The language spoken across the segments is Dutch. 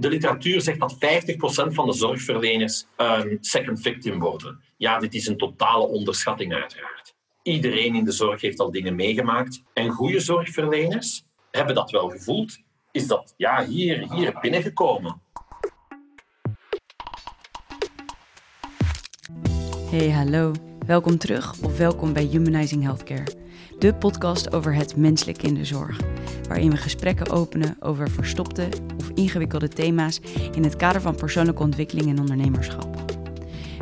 de literatuur zegt dat 50% van de zorgverleners een second victim worden. Ja, dit is een totale onderschatting uiteraard. Iedereen in de zorg heeft al dingen meegemaakt. En goede zorgverleners hebben dat wel gevoeld. Is dat ja, hier, hier binnengekomen. Hey, hallo. Welkom terug of welkom bij Humanizing Healthcare. De podcast over het menselijk in de zorg. Waarin we gesprekken openen over verstopte of ingewikkelde thema's in het kader van persoonlijke ontwikkeling en ondernemerschap.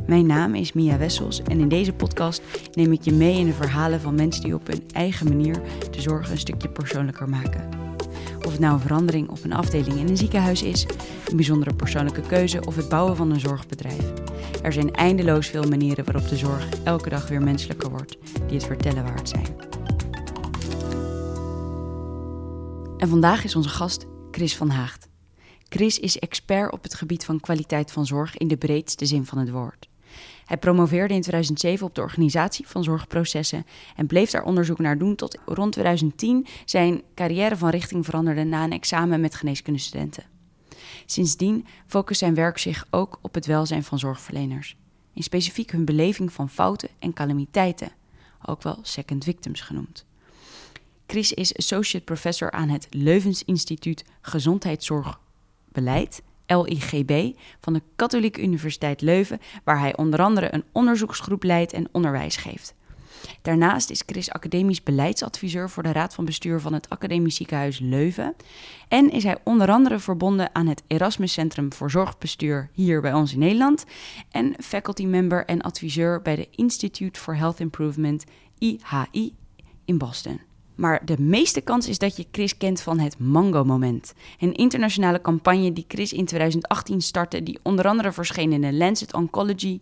Mijn naam is Mia Wessels en in deze podcast neem ik je mee in de verhalen van mensen die op hun eigen manier de zorg een stukje persoonlijker maken. Of het nou een verandering op een afdeling in een ziekenhuis is, een bijzondere persoonlijke keuze of het bouwen van een zorgbedrijf. Er zijn eindeloos veel manieren waarop de zorg elke dag weer menselijker wordt, die het vertellen waard zijn. En vandaag is onze gast Chris van Haagt. Chris is expert op het gebied van kwaliteit van zorg in de breedste zin van het woord. Hij promoveerde in 2007 op de organisatie van zorgprocessen en bleef daar onderzoek naar doen tot rond 2010 zijn carrière van richting veranderde na een examen met geneeskundestudenten. Sindsdien focust zijn werk zich ook op het welzijn van zorgverleners, in specifiek hun beleving van fouten en calamiteiten, ook wel second victims genoemd. Chris is associate professor aan het Leuvens Instituut Gezondheidszorgbeleid, LIGB, van de Katholieke Universiteit Leuven, waar hij onder andere een onderzoeksgroep leidt en onderwijs geeft. Daarnaast is Chris academisch beleidsadviseur voor de Raad van Bestuur van het Academisch Ziekenhuis Leuven. En is hij onder andere verbonden aan het Erasmus Centrum voor Zorgbestuur hier bij ons in Nederland. En faculty member en adviseur bij de Institute for Health Improvement, IHI, in Boston. Maar de meeste kans is dat je Chris kent van het Mango-moment. Een internationale campagne die Chris in 2018 startte, die onder andere verscheen in de Lancet Oncology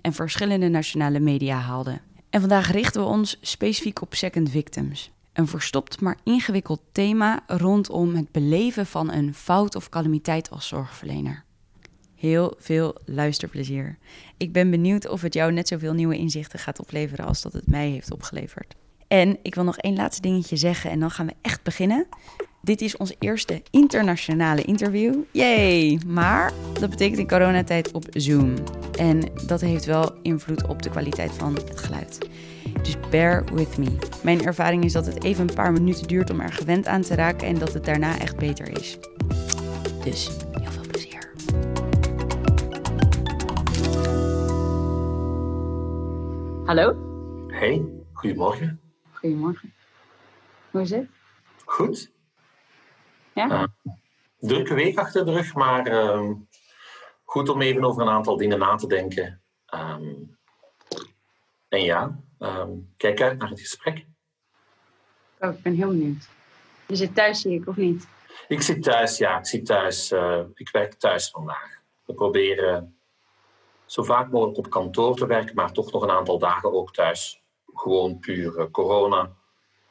en verschillende nationale media haalde. En vandaag richten we ons specifiek op second victims. Een verstopt maar ingewikkeld thema rondom het beleven van een fout of calamiteit als zorgverlener. Heel veel luisterplezier. Ik ben benieuwd of het jou net zoveel nieuwe inzichten gaat opleveren als dat het mij heeft opgeleverd. En ik wil nog één laatste dingetje zeggen en dan gaan we echt beginnen. Dit is ons eerste internationale interview. Yay! Maar dat betekent in coronatijd op Zoom. En dat heeft wel invloed op de kwaliteit van het geluid. Dus bear with me. Mijn ervaring is dat het even een paar minuten duurt om er gewend aan te raken en dat het daarna echt beter is. Dus heel veel plezier. Hallo? Hey, goedemorgen. Goedemorgen. Hoe is het? Goed. Ja? Uh, drukke week achter de rug, maar uh, goed om even over een aantal dingen na te denken. Um, en ja, um, kijk uit naar het gesprek. Oh, ik ben heel benieuwd. Je zit thuis, zie ik, of niet? Ik zit thuis, ja. Ik zit thuis. Uh, ik werk thuis vandaag. We proberen zo vaak mogelijk op kantoor te werken, maar toch nog een aantal dagen ook thuis gewoon puur corona.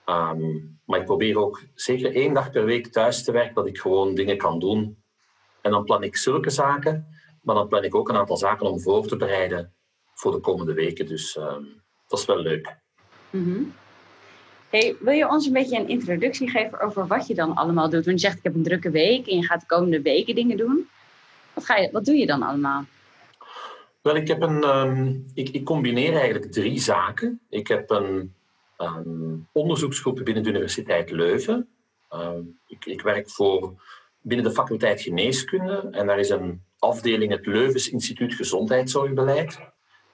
Um, maar ik probeer ook zeker één dag per week thuis te werken, dat ik gewoon dingen kan doen. En dan plan ik zulke zaken, maar dan plan ik ook een aantal zaken om voor te bereiden voor de komende weken. Dus um, dat is wel leuk. -hmm. hey, wil je ons een beetje een introductie geven over wat je dan allemaal doet? Want je zegt, ik heb een drukke week en je gaat de komende weken dingen doen. Wat, ga je, wat doe je dan allemaal? Wel, ik, heb een, um, ik, ik, combineer eigenlijk drie zaken. Ik heb een um, onderzoeksgroep binnen de Universiteit Leuven. Um, ik, ik, werk voor binnen de faculteit Geneeskunde en daar is een afdeling, het Leuvens Instituut Gezondheidszorgbeleid.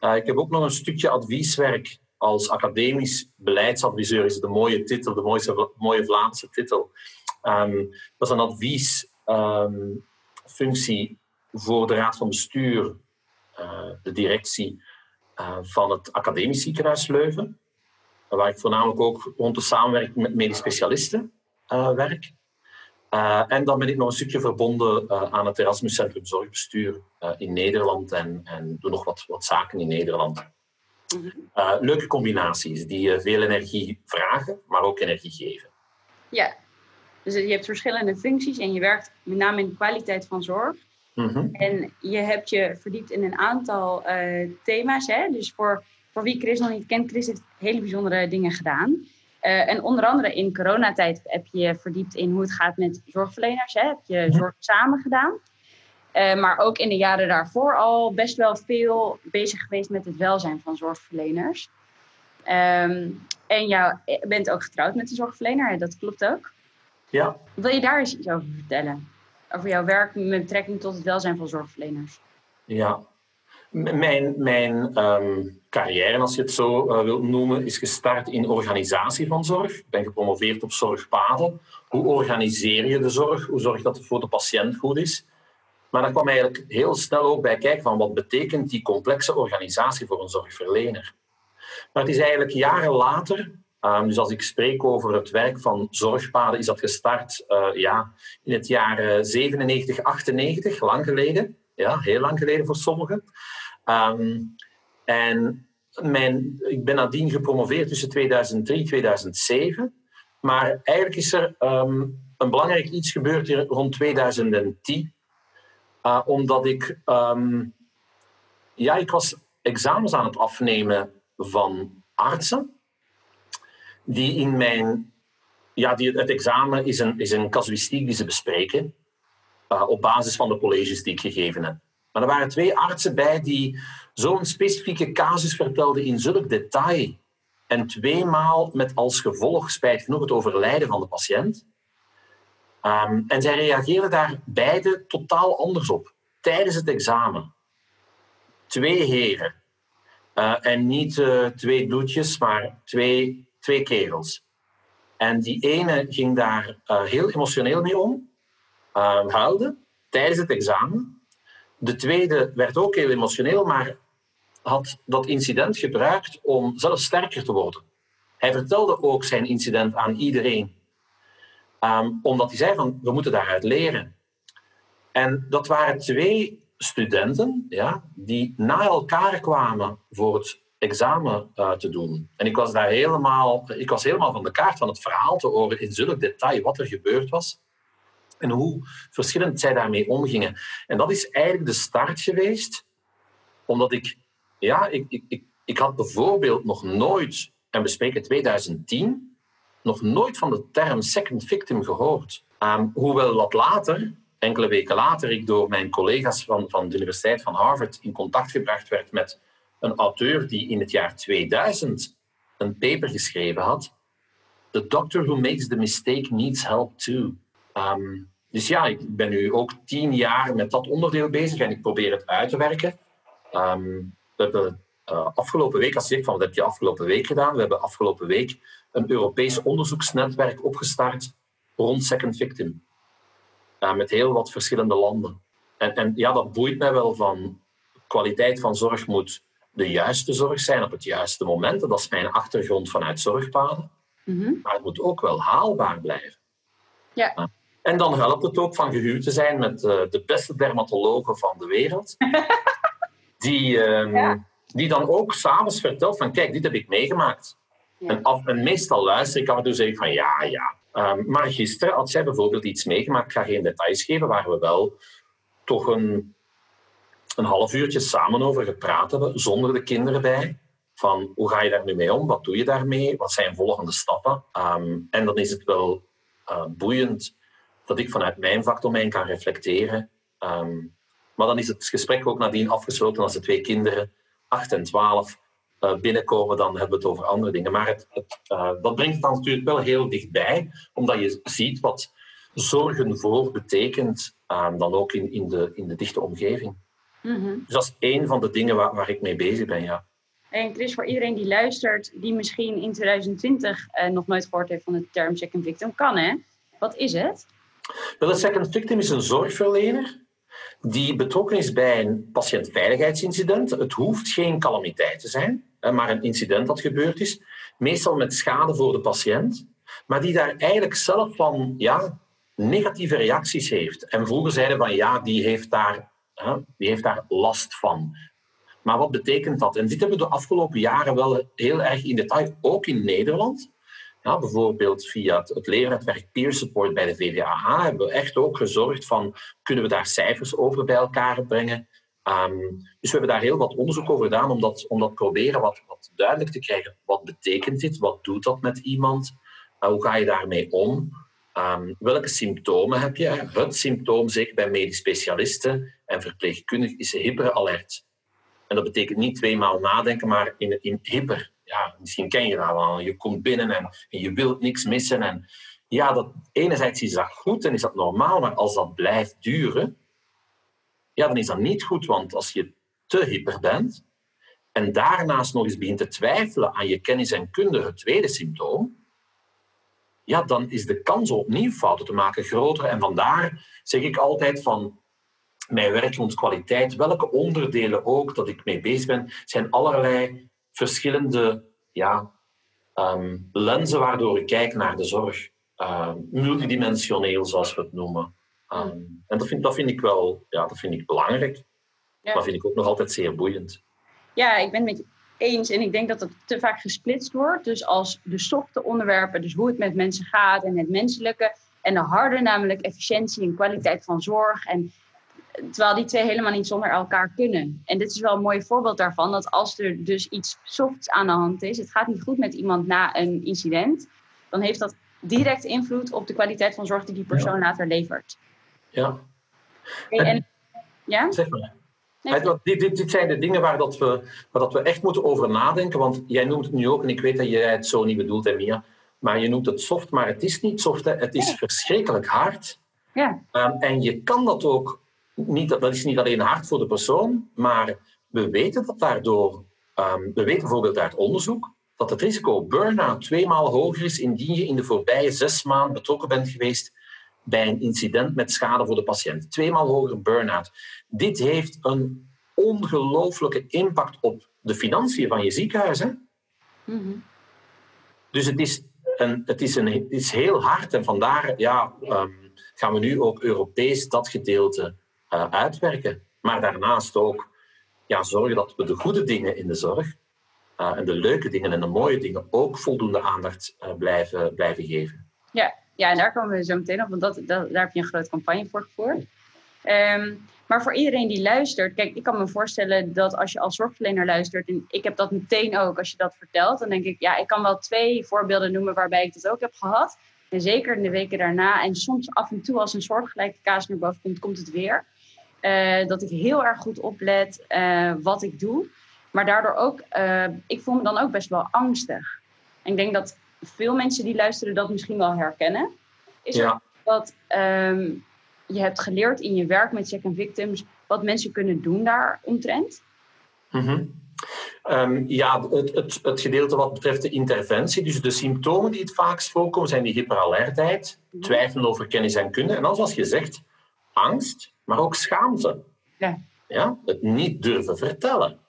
Uh, ik heb ook nog een stukje advieswerk als academisch beleidsadviseur, is een mooie titel, de mooie, mooie Vlaamse titel. dat is een adviesfunctie voor de Raad van Bestuur de directie uh, van het Academisch Ziekenhuis Leuven, waar ik voornamelijk ook rond de samenwerking met medisch specialisten uh, werk. en dan ben ik nog een stukje verbonden aan het Erasmus Centrum Zorgbestuur in Nederland en, en doe nog wat, wat zaken in Nederland. leuke combinaties die veel energie vragen, maar ook energie geven. Ja, dus je hebt verschillende functies en je werkt met name in de kwaliteit van zorg. Mm-hmm. En je hebt je verdiept in een aantal uh, thema's. Hè? Dus voor, voor wie Chris nog niet kent, Chris heeft hele bijzondere dingen gedaan. Uh, en onder andere in coronatijd heb je verdiept in hoe het gaat met zorgverleners. Hè? Heb je mm-hmm. zorg samen gedaan. Uh, maar ook in de jaren daarvoor al best wel veel bezig geweest met het welzijn van zorgverleners. Um, en jou bent ook getrouwd met een zorgverlener, dat klopt ook. Ja. Wil je daar eens iets over vertellen? Over jouw werk met betrekking tot het welzijn van zorgverleners? Ja. mijn, mijn ehm, carrière, als je het zo uh, wilt noemen, is gestart in organisatie van zorg. Ik ben gepromoveerd op zorgpaden. Hoe organiseer je de zorg? Hoe zorg je dat het voor de patiënt goed is? Maar dan kwam eigenlijk heel snel ook bij kijken van wat betekent die complexe organisatie voor een zorgverlener. Maar het is eigenlijk jaren later, um, dus als ik spreek over het werk van zorgpaden, is dat gestart uh, ja, in het jaar 97, eh, 98, lang geleden. Ja, heel lang geleden voor sommigen. Um, en mijn, ik ben nadien gepromoveerd tussen 2003 en 2007. Maar eigenlijk is er um, een belangrijk iets gebeurd rond 2010. Uh, omdat ik, ja, ik was examens aan het afnemen van artsen. Die in mijn, ja, die, het examen is een, is een casuïstiek die ze bespreken. Uh, op basis van de colleges die ik gegeven heb. Maar er waren twee artsen bij die zo'n specifieke casus vertelden in zulk detail. En tweemaal met als gevolg, spijt genoeg, het overlijden van de patiënt. Um, en zij reageerden daar beide totaal anders op tijdens het examen. Twee heren. Uh, en niet uh, twee bloedjes, maar twee, twee kerels. En die ene ging daar uh, heel emotioneel mee om, huilde tijdens het examen. De tweede werd ook heel emotioneel, maar had dat incident gebruikt om zelf sterker te worden. Hij vertelde ook zijn incident aan iedereen. Um, omdat hij zei van, we moeten daaruit leren. En dat waren twee studenten ja, die na elkaar kwamen voor het examen uh, te doen. En ik was daar helemaal, ik was helemaal van de kaart van het verhaal te horen in zulk detail wat er gebeurd was en hoe verschillend zij daarmee omgingen. En dat is eigenlijk de start geweest, omdat ik, ja, ik, ik, ik, ik had bijvoorbeeld nog nooit, en we spreken 2010, nog nooit van de term second victim gehoord. Um, hoewel wat later enkele weken later ik door mijn collega's van, van de Universiteit van Harvard in contact gebracht werd met een auteur die in het jaar 2000 een paper geschreven had. The doctor who makes the mistake needs help too. Um, dus ja, ik ben nu ook tien jaar met dat onderdeel bezig en ik probeer het uit te werken. Um, we hebben uh, afgelopen week, als zegt van wat heb je afgelopen week gedaan, we hebben afgelopen week een Europees onderzoeksnetwerk opgestart rond second victim met heel wat verschillende landen. En, en ja, dat boeit mij wel van kwaliteit van zorg moet de juiste zorg zijn op het juiste moment. Dat is mijn achtergrond vanuit zorgpaden. Mm Maar het moet ook wel haalbaar blijven. Ja. En dan helpt het ook van gehuwd te zijn met uh, de beste dermatologen van de wereld. die, um, ja. die dan ook s'avonds vertelt van kijk, dit heb ik meegemaakt. Ja. En, af, en meestal luister ik af en toe zeg ik van ja, ja, Um, maar gisteren had zij bijvoorbeeld iets meegemaakt, ik ga geen details geven, waar we wel toch een, een half uurtje samen over gepraat hebben, zonder de kinderen bij. Van hoe ga je daar nu mee om? Wat doe je daarmee? Wat zijn volgende stappen? Um, en dan is het wel uh, boeiend dat ik vanuit mijn vakdomein kan reflecteren. Um, maar dan is het gesprek ook nadien afgesloten als de twee kinderen, 8 en 12, uh, binnenkomen, dan hebben we het over andere dingen. Maar het, uh, dat brengt dan natuurlijk wel heel dichtbij, omdat je ziet wat zorgen voor betekent, uh, dan ook in, in, de, in de dichte omgeving. Mm -hmm. Dus dat is één van de dingen waar, waar ik mee bezig ben, ja. En Chris, voor iedereen die luistert, die misschien in 2020 nog nooit gehoord heeft van de term second victim, kan hè? Wat is het? Wel, een second victim is een zorgverlener die betrokken is bij een patiëntveiligheidsincident. Het hoeft geen calamiteit te zijn maar een incident dat gebeurd is, meestal met schade voor de patiënt, maar die daar eigenlijk zelf van ja, negatieve reacties heeft. En vroeger zeiden van ja, die heeft daar, die heeft daar last van. Maar wat betekent dat? En dit hebben we de afgelopen jaren wel heel erg in detail, ook in Nederland. Ja, bijvoorbeeld via het, het leernetwerk Peer Support bij de VVAA hebben we echt ook gezorgd van, kunnen we daar cijfers over bij elkaar brengen? Um, dus we hebben daar heel wat onderzoek over gedaan om dat, om dat proberen wat, wat duidelijk te krijgen. Wat betekent dit? Wat doet dat met iemand? Uh, hoe ga je daarmee om? Um, welke symptomen heb je? Het symptoom, zeker bij medisch specialisten, en verpleegkundige is hyperalert. En dat betekent niet tweemaal nadenken, maar in, in hyper. Ja, misschien ken je dat wel. Je komt binnen en, en je wilt niks missen. En ja, dat, enerzijds is dat goed en is dat normaal, maar als dat blijft duren, ja, dan is dat niet goed. Want als je te hyper bent en daarnaast nog eens begint te twijfelen aan je kennis en kunde, het tweede symptoom, ja, dan is de kans om opnieuw fouten te maken groter. En vandaar zeg ik altijd van mijn werk rond kwaliteit, welke onderdelen ook dat ik mee bezig ben, zijn allerlei verschillende ja, um, lenzen waardoor ik kijk naar de zorg. Uh, multidimensioneel, zoals we het noemen. Um, en dat vind, dat vind ik wel ja, dat vind ik belangrijk. Ja. Dat vind ik ook nog altijd zeer boeiend. Ja, ik ben het met je eens. En ik denk dat het te vaak gesplitst wordt. Dus als de softe onderwerpen, dus hoe het met mensen gaat en het menselijke. En de harde, namelijk efficiëntie en kwaliteit van zorg. En terwijl die twee helemaal niet zonder elkaar kunnen. En dit is wel een mooi voorbeeld daarvan. Dat als er dus iets softs aan de hand is. Het gaat niet goed met iemand na een incident. Dan heeft dat direct invloed op de kwaliteit van zorg die die persoon later levert. Ja. En, ja? Zeg maar. dit, dit, dit, zijn de dingen waar, dat we, waar dat we echt moeten over nadenken. Want jij noemt het nu ook, en ik weet dat jij het zo niet bedoelt, hè, Mia. Maar je noemt het soft, maar het is niet soft. Hè. Het is verschrikkelijk hard. Ja. Um, en je kan dat ook niet. Dat is niet alleen hard voor de persoon, maar we weten dat daardoor. Um, we weten bijvoorbeeld uit onderzoek dat het risico burn-out tweemaal hoger is indien je in de voorbije zes maanden betrokken bent geweest bij een incident met schade voor de patiënt. Tweemaal hoger burn-out. Dit heeft een ongelooflijke impact op de financiën van je ziekenhuis. Hè? Mhm. Dus het is, een, het, is een, het is heel hard en vandaar ja, um, gaan we nu ook Europees dat gedeelte uh, uitwerken. Maar daarnaast ook ja, zorgen dat we de goede dingen in de zorg uh, en de leuke dingen en de mooie dingen ook voldoende aandacht uh, blijven, blijven geven. Ja, ja, en daar komen we zo meteen op, want dat, dat, daar heb je een grote campagne voor gevoerd. Um, maar voor iedereen die luistert, kijk, ik kan me voorstellen dat als je als zorgverlener luistert, en ik heb dat meteen ook als je dat vertelt, dan denk ik, ja, ik kan wel twee voorbeelden noemen waarbij ik dat ook heb gehad. En zeker in de weken daarna, en soms af en toe als een soortgelijke kaas naar boven komt, komt het weer. Uh, dat ik heel erg goed oplet uh, wat ik doe. Maar daardoor ook, uh, ik voel me dan ook best wel angstig. En ik denk dat veel mensen die luisteren dat misschien wel herkennen. Is ja. dat um, je hebt geleerd in je werk met second victims wat mensen kunnen doen daar omtrent? Mm -hmm. um, ja, het, het, het, gedeelte wat betreft de interventie, dus de symptomen die het vaakst voorkomen, zijn die hyperalertheid, mm twijfel over kennis en kunde. En zoals je zegt, angst, maar ook schaamte. Ja. Ja, het niet durven vertellen.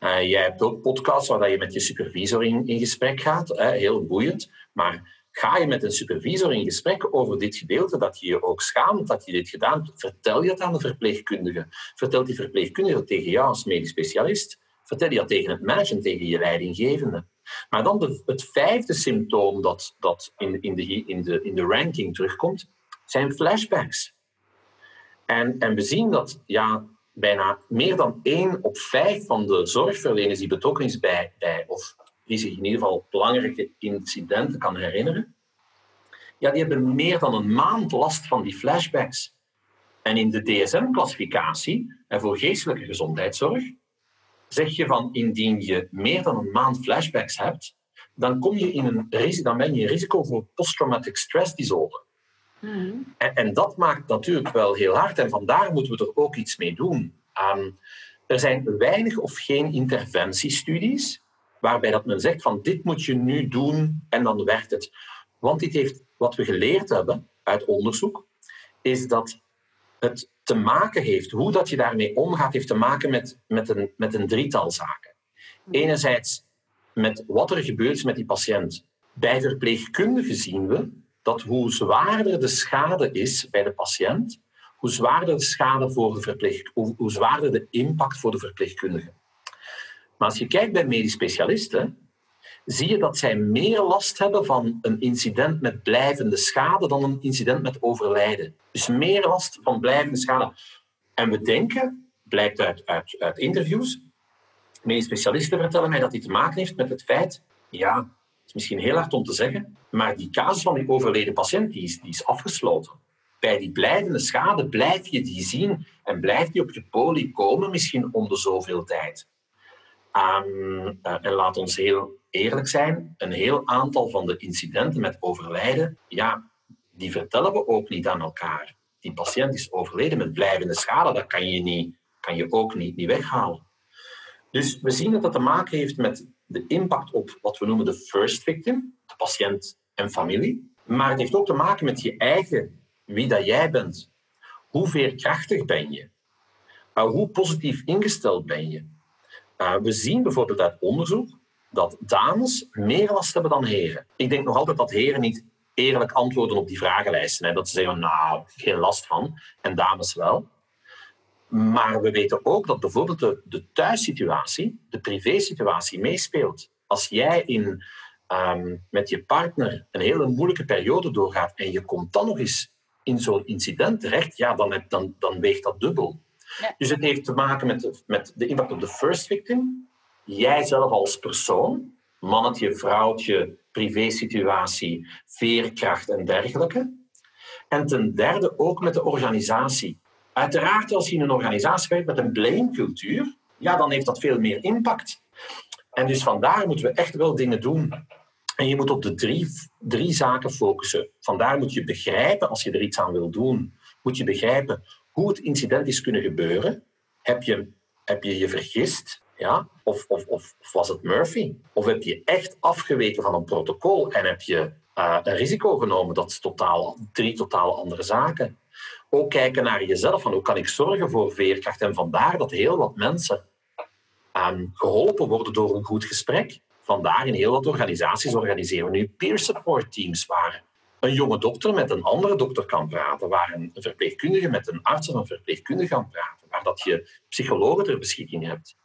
Uh, jij hebt ook podcasts waar je met je supervisor in, in gesprek gaat, hè, heel boeiend. Maar ga je met een supervisor in gesprek over dit gedeelte, dat je je ook schaamt dat je dit gedaan hebt, vertel je het aan de verpleegkundige. Vertelt die verpleegkundige tegen jou als medisch specialist. Vertel je dat tegen het manager, tegen je leidinggevende. Maar dan de, het vijfde symptoom dat, dat in, in, de, in, de, in de ranking terugkomt, zijn flashbacks. En, en we zien dat ja, bijna meer dan één op vijf van de zorgverleners die betrokken is bij, bij of die zich in ieder geval belangrijke incidenten kan herinneren, ja, die hebben meer dan een maand last van die flashbacks. En in de DSM-classificatie voor geestelijke gezondheidszorg zeg je van indien je meer dan een maand flashbacks hebt, dan, kom je in een, dan risico voor posttraumatic stress disorder. En, en, dat maakt natuurlijk wel heel hard en vandaar moeten we er ook iets mee doen. Um, er zijn weinig of geen interventiestudies waarbij dat men zegt van dit moet je nu doen en dan werkt het. Want dit heeft, wat we geleerd hebben uit onderzoek, is dat het te maken heeft, hoe dat je daarmee omgaat, heeft te maken met, met, een, met een drietal zaken. Enerzijds met wat er gebeurt met die patiënt. Bij verpleegkundigen zien we dat hoe zwaarder de schade is bij de patiënt, hoe zwaarder de schade voor de verpleeg, hoe, zwaarder de impact voor de verpleegkundige. Maar als je kijkt bij medisch specialisten, zie je dat zij meer last hebben van een incident met blijvende schade dan een incident met overlijden. Dus meer last van blijvende schade. En we denken, blijkt uit, uit, interviews, medisch specialisten vertellen mij dat dit te maken heeft met het feit, ja, is misschien heel hard om te zeggen, maar die casus van die overleden patiënt die is, die is afgesloten. bij die blijvende schade blijf je die zien en blijft die op je poli komen, misschien om de zoveel tijd. Ehm, eh, en laat ons heel eerlijk zijn, een heel aantal van de incidenten met overlijden, ja, die vertellen we ook niet aan elkaar. Die patiënt is overleden met blijvende schade, dat kan je, niet, kan je ook niet, niet weghalen. Dus we zien dat dat te maken heeft met de impact op wat we noemen de first victim, de patiënt en familie. Maar het heeft ook te maken met je eigen, wie dat jij bent. Hoe veerkrachtig ben je? Uh, hoe positief ingesteld ben je? Uh, we zien bijvoorbeeld uit onderzoek dat dames meer last hebben dan heren. Ik denk nog altijd dat heren niet eerlijk antwoorden op die vragenlijsten. Hè. Dat ze zeggen, nou, geen last van. En dames wel. Maar we weten ook dat bijvoorbeeld de, de thuissituatie, de privésituatie meespeelt. Als jij in, um, met je partner een hele moeilijke periode doorgaat en je komt dan nog eens in zo'n incident terecht, ja, dan, dan, dan weegt dat dubbel. Ja. Dus het heeft te maken met de, met de impact op de first victim, jijzelf als persoon, mannetje, vrouwtje, privésituatie, veerkracht en dergelijke. En ten derde ook met de organisatie. Uiteraard, als je in een organisatie werkt met een blame-cultuur, ja, dan heeft dat veel meer impact. En dus vandaar moeten we echt wel dingen doen. En je moet op de drie, drie zaken focussen. Vandaar moet je begrijpen, als je er iets aan wil doen, moet je begrijpen hoe het incident is kunnen gebeuren. Heb je heb je, je vergist? Ja? Of, of, of, was het Murphy? Of heb je echt afgeweken van een protocol en heb je uh, een risico genomen? Dat totaal, drie totaal andere zaken. Ook kijken naar jezelf, van hoe kan ik zorgen voor veerkracht? En vandaar dat heel wat mensen um, geholpen worden door een goed gesprek. Vandaar in heel wat organisaties organiseren we nu peer support teams waar een jonge dokter met een andere dokter kan praten, waar een verpleegkundige met een arts of een verpleegkundige kan praten, waar dat je psychologen ter beschikking hebt.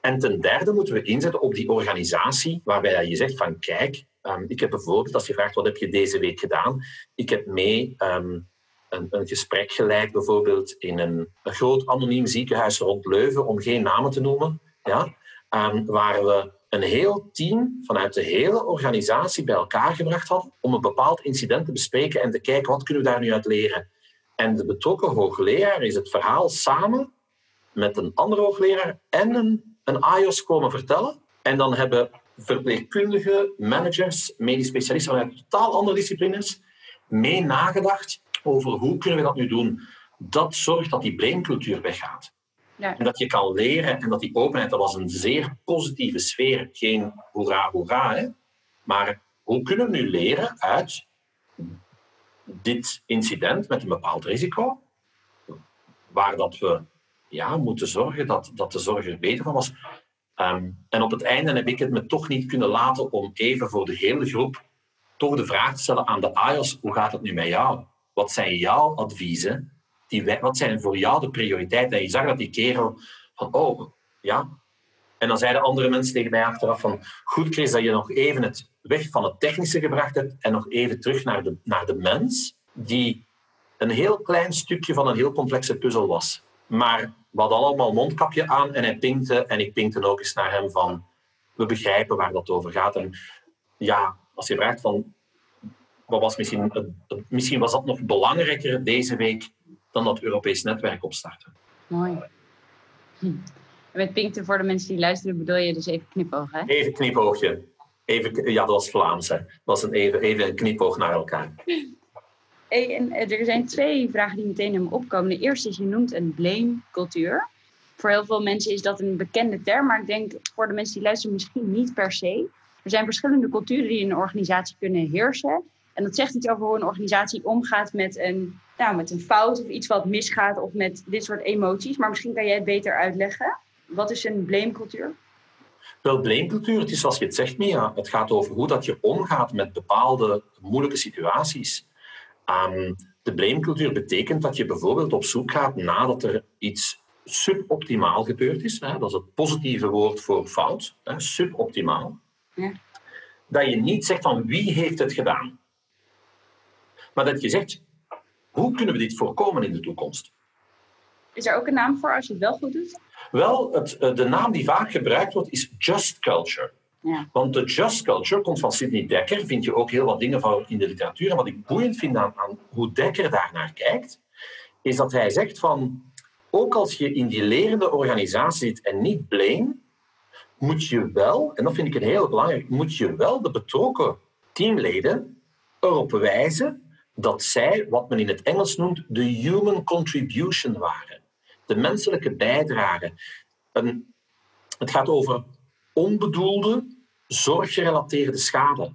En ten derde moeten we inzetten op die organisatie waarbij je zegt van kijk, um, ik heb bijvoorbeeld, als je vraagt wat heb je deze week gedaan, ik heb mee um, een, gesprek geleid bijvoorbeeld in een, groot anoniem ziekenhuis rond Leuven, om geen namen te noemen, ja, um, waar we een heel team vanuit de hele organisatie bij elkaar gebracht hadden om een bepaald incident te bespreken en te kijken wat kunnen we daar nu uit leren. En de betrokken hoogleraar is het verhaal samen met een andere hoogleraar en een, een AIOS komen vertellen. En dan hebben verpleegkundigen, managers, medisch specialisten vanuit totaal andere disciplines mee nagedacht over hoe kunnen we dat nu doen. Dat zorgt dat die blamecultuur weggaat. Ja. En dat je kan leren en dat die openheid, dat was een zeer positieve sfeer. Geen hoera, hoera. Hè? Maar hoe kunnen we nu leren uit dit incident met een bepaald risico, waar dat we ja, moeten zorgen dat, dat de zorg er beter van was. Ehm, en op het einde heb ik het me toch niet kunnen laten om even voor de hele groep toch de vraag te stellen aan de AIOS, hoe gaat het nu met jou? Wat zijn jouw adviezen? Die, wat zijn voor jou de prioriteiten? En je zag dat die kerel van, oh, ja. En dan zeiden andere mensen tegen mij achteraf van, goed Chris, dat je nog even het weg van het technische gebracht hebt en nog even terug naar de, naar de mens, die een heel klein stukje van een heel complexe puzzel was. Maar we hadden allemaal mondkapje aan en hij pinkte. En ik pinkte ook eens naar hem van, we begrijpen waar dat over gaat. En ja, als je vraagt van, wat was misschien, misschien was dat nog belangrijker deze week dan dat Europees netwerk opstarten. Mooi. Hm. En met pinkte voor de mensen die luisteren bedoel je dus even knipoog, hè? Even knipoogje. Even, ja, dat was Vlaams, hè. Dat was een even, even een knipoog naar elkaar. en eh, er zijn twee vragen die meteen in me opkomen. De eerste is, je noemt een blame-cultuur. Voor heel veel mensen is dat een bekende term, maar ik denk voor de mensen die luisteren misschien niet per se. Er zijn verschillende culturen die in een organisatie kunnen heersen. En dat zegt iets over hoe een organisatie omgaat met een, nou, met een fout of iets wat misgaat of met dit soort emoties. Maar misschien kan jij het beter uitleggen. Wat is een blamecultuur? Wel, blamecultuur, het is zoals je het zegt, Mia. Het gaat over hoe dat je omgaat met bepaalde moeilijke situaties. Um, de blamecultuur betekent dat je bijvoorbeeld op zoek gaat nadat er iets suboptimaal gebeurd is. Hè, dat is het positieve woord voor fout, hè, suboptimaal. Ja. Dat je niet zegt van wie heeft het gedaan. Maar dat je zegt, hoe kunnen we dit voorkomen in de toekomst? Is er ook een naam voor als je het wel goed doet? Wel, het, eh, de naam die vaak gebruikt wordt is just culture. Ja. Want de just culture komt van Sidney Dekker, vind je ook heel wat dingen van in de literatuur. En wat ik boeiend vind aan, aan hoe Dekker daar naar kijkt, is dat hij zegt van, ook als je in die lerende organisatie zit en niet blame, moet je wel, en dat vind ik een heel belangrijk, moet je wel de betrokken teamleden erop wijzen dat zij, wat men in het Engels noemt, de human contribution waren. De menselijke bijdrage. het gaat over onbedoelde, zorggerelateerde schade.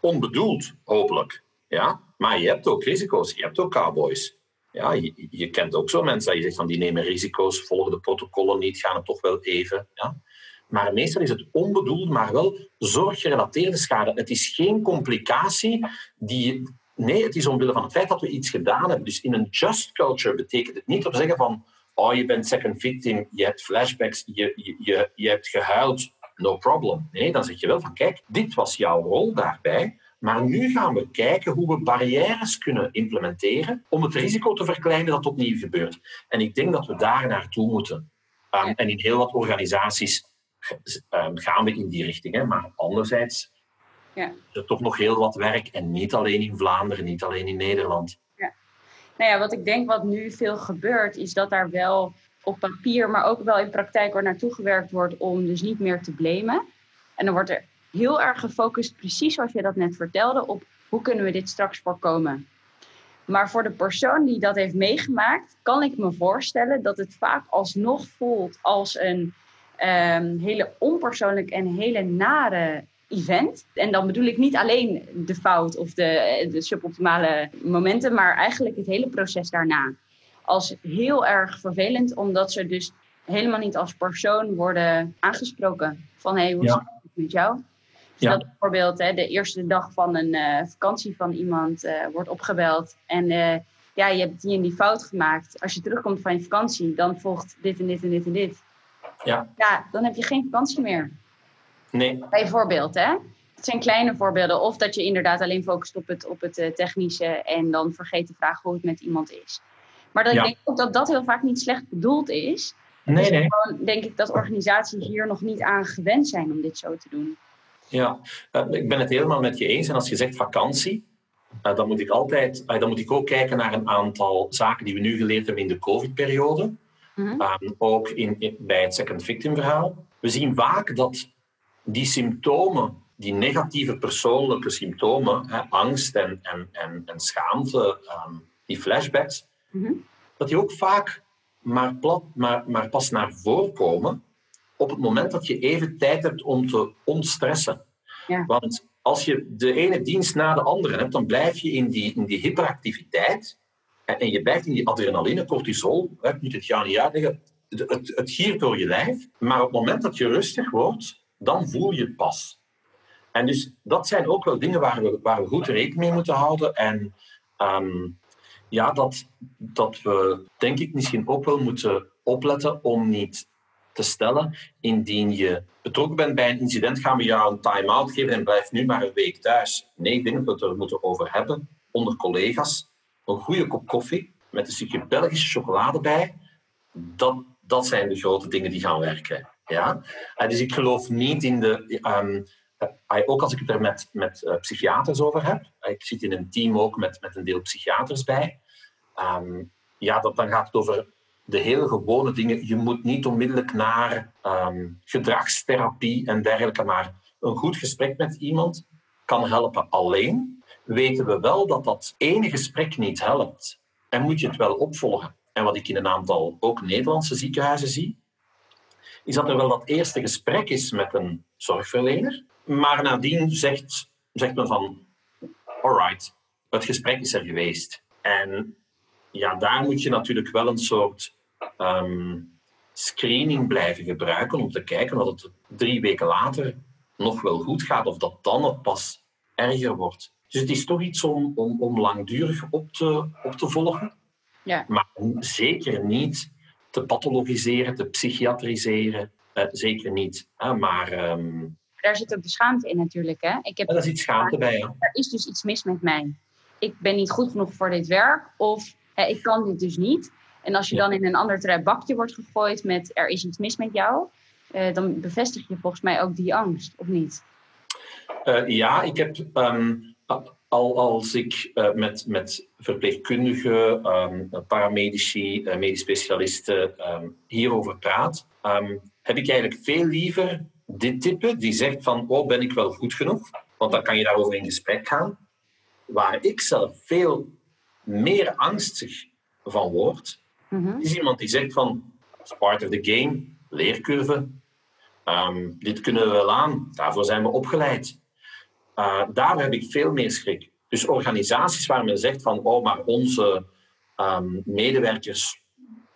Onbedoeld, hopelijk. Ja? Maar je hebt ook risico's, je hebt ook cowboys. Ja, je, kent ook zo mensen je zegt van die nemen risico's, volgen de protocollen niet, gaan het toch wel even. Ja? Maar meestal is het onbedoeld, maar wel zorggerelateerde schade. Het is geen complicatie die. Nee, het is omwille van het feit dat we iets gedaan hebben. Dus in een just culture betekent het niet om te zeggen van. Oh, je bent second victim, je hebt flashbacks, je, je, je, je hebt gehuild, no problem. Nee, dan zeg je wel van kijk, dit was jouw rol daarbij. Maar nu gaan we kijken hoe we barrières kunnen implementeren om het risico te verkleinen dat opnieuw gebeurt. En ik denk dat we daar naartoe moeten. Um, en in heel wat organisaties um, gaan we in die richting. Hè? Maar anderzijds ja. is er toch nog heel wat werk. En niet alleen in Vlaanderen, niet alleen in Nederland. Ja. Nou ja, wat ik denk wat nu veel gebeurt, is dat daar wel op papier, maar ook wel in praktijk waar naartoe gewerkt wordt om dus niet meer te blamen. En dan wordt er heel erg gefocust, precies zoals je dat net vertelde, op hoe kunnen we dit straks voorkomen. Maar voor de persoon die dat heeft meegemaakt, kan ik me voorstellen dat het vaak alsnog voelt als een um, hele onpersoonlijk en hele nare event. En dan bedoel ik niet alleen de fout of de, de suboptimale momenten, maar eigenlijk het hele proces daarna. Als heel erg vervelend, omdat ze dus helemaal niet als persoon worden aangesproken. Van hé, hey, hoe is het met jou? Dus ja. dat bijvoorbeeld hè, de eerste dag van een uh, vakantie van iemand uh, wordt opgebeld. En uh, ja, je hebt die en die fout gemaakt. Als je terugkomt van je vakantie, dan volgt dit en dit en dit en dit. Ja. ja, dan heb je geen vakantie meer. Nee. Bijvoorbeeld, hè? Het zijn kleine voorbeelden. Of dat je inderdaad alleen focust op het, op het uh, technische en dan vergeet te vragen hoe het met iemand is. Maar dan denk ik ook dat dat heel vaak niet slecht bedoeld is. Nee, dus nee. Gewoon denk ik dat organisaties hier nog niet aan gewend zijn om dit zo te doen. Ja, uh, ik ben het helemaal met je eens. En als je zegt vakantie, uh, dan moet ik altijd, dan moet ik ook kijken naar een aantal zaken die we nu geleerd hebben in de COVID-periode. Mhm. Ehm, ook in, bij het second victim verhaal. We zien vaak dat die symptomen, die negatieve persoonlijke symptomen, hè, angst en, en, en, en schaamte, ehm, die flashbacks, mhm. dat die ook vaak maar, plat, maar, maar pas naar voren komen op het moment dat je even tijd hebt om te ontstressen. Ja. Want als je de ene dienst na de andere hebt, dan blijf je in die, in die hyperactiviteit. En je blijft in die adrenaline, cortisol, ik moet het jou niet uitleggen, het, het giert door je lijf. Maar op het moment dat je rustig wordt, dan voel je het pas. En dus dat zijn ook wel dingen waar we, waar we goed rekening mee moeten houden. En ehm, ja, dat, dat we denk ik misschien ook wel moeten opletten om niet te stellen. Indien je betrokken bent bij een incident, gaan we jou een time-out geven en blijf nu maar een week thuis. Nee, ik denk dat we het er moeten over hebben onder collega's een goede kop koffie met een stukje Belgische chocolade bij, dat, dat zijn de grote dingen die gaan werken. Ja? Uh, dus ik geloof niet in de. Um, uh, ook als ik het er met, uh, psychiaters over heb, ik zit in een team ook met, met een deel psychiaters bij, um, ja, dat, dan gaat het over de hele gewone dingen. Je moet niet onmiddellijk naar um, gedragstherapie en dergelijke, maar een goed gesprek met iemand kan helpen alleen weten we wel dat dat ene gesprek niet helpt. En moet je het wel opvolgen. En wat ik in een aantal ook Nederlandse ziekenhuizen zie, is dat er wel dat eerste gesprek is met een zorgverlener, maar nadien zegt, zegt men van, alright, het gesprek is er geweest. En ja, daar moet je natuurlijk wel een soort ehm, screening blijven gebruiken om te kijken of het drie weken later nog wel goed gaat of dat dan het pas erger wordt. Dus het is toch iets om, om, om langdurig op te, op te volgen. Ja. Maar zeker niet te pathologiseren, te psychiatriseren. Eh, zeker niet. Hè? Maar, ehm, Daar zit ook de schaamte in natuurlijk. Hè? Ik heb ja, daar zit schaamte bij. Ja. Er is dus iets mis met mij. Ik ben niet goed genoeg voor dit werk. Of hè, ik kan dit dus niet. En als je dan in een ander bakje wordt gegooid met er is iets mis met jou. uh, dan bevestig je volgens mij ook die angst, of niet? Uh, ja, ik heb um, al als ik uh, met, met verpleegkundigen, um, paramedici, medisch specialisten um, hierover praat, heb ik eigenlijk veel liever dit type die zegt van, oh, ben ik wel goed genoeg? Want dan kan je daarover in gesprek gaan. Waar ik zelf veel meer angstig van word, mm -hmm. is iemand die zegt van, it's part of the game, leercurve, dit kunnen we wel aan, daarvoor zijn we opgeleid. Uh, daar heb ik veel meer schrik. Dus organisaties waar men zegt van, oh, maar onze um, medewerkers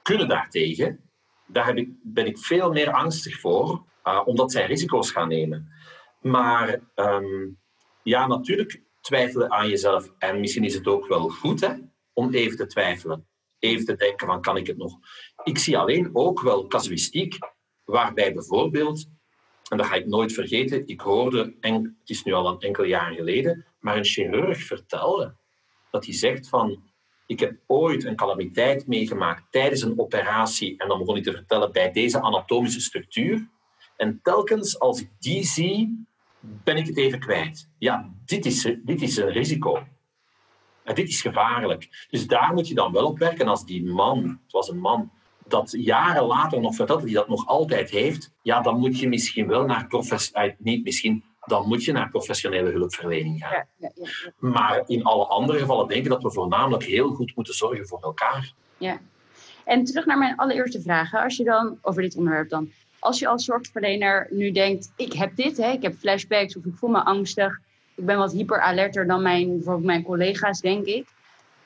kunnen daartegen, daar heb ik, ben ik veel meer angstig voor, uh, omdat zij risico's gaan nemen. Maar um, ja, natuurlijk twijfelen aan jezelf. En misschien is het ook wel goed hè, om even te twijfelen. Even te denken van, kan ik het nog? Ik zie alleen ook wel casuïstiek, waarbij bijvoorbeeld, en dat ga ik nooit vergeten, ik hoorde, en het is nu al een enkel jaar geleden, maar een chirurg vertelde dat hij zegt van, ik heb ooit een calamiteit meegemaakt tijdens een operatie en dan begon hij te vertellen bij deze anatomische structuur. En telkens als ik die zie, ben ik het even kwijt. Ja, dit is, dit is een risico. En dit is gevaarlijk. Dus daar moet je dan wel op werken. Als die man, het was een man, dat jaren later nog vertelt dat hij dat nog altijd heeft, ja, dan moet je misschien wel naar professionele, eh, niet misschien, dan moet je naar professionele hulpverlening gaan. Ja, ja, ja, maar in alle andere gevallen denk ik dat we voornamelijk heel goed moeten zorgen voor elkaar. Ja. En terug naar mijn allereerste vraag. Als je dan over dit onderwerp dan als je als zorgverlener nu denkt, ik heb dit, hè, ik heb flashbacks of ik voel me angstig, ik ben wat hyperalerter dan mijn, bijvoorbeeld mijn collega's, denk ik.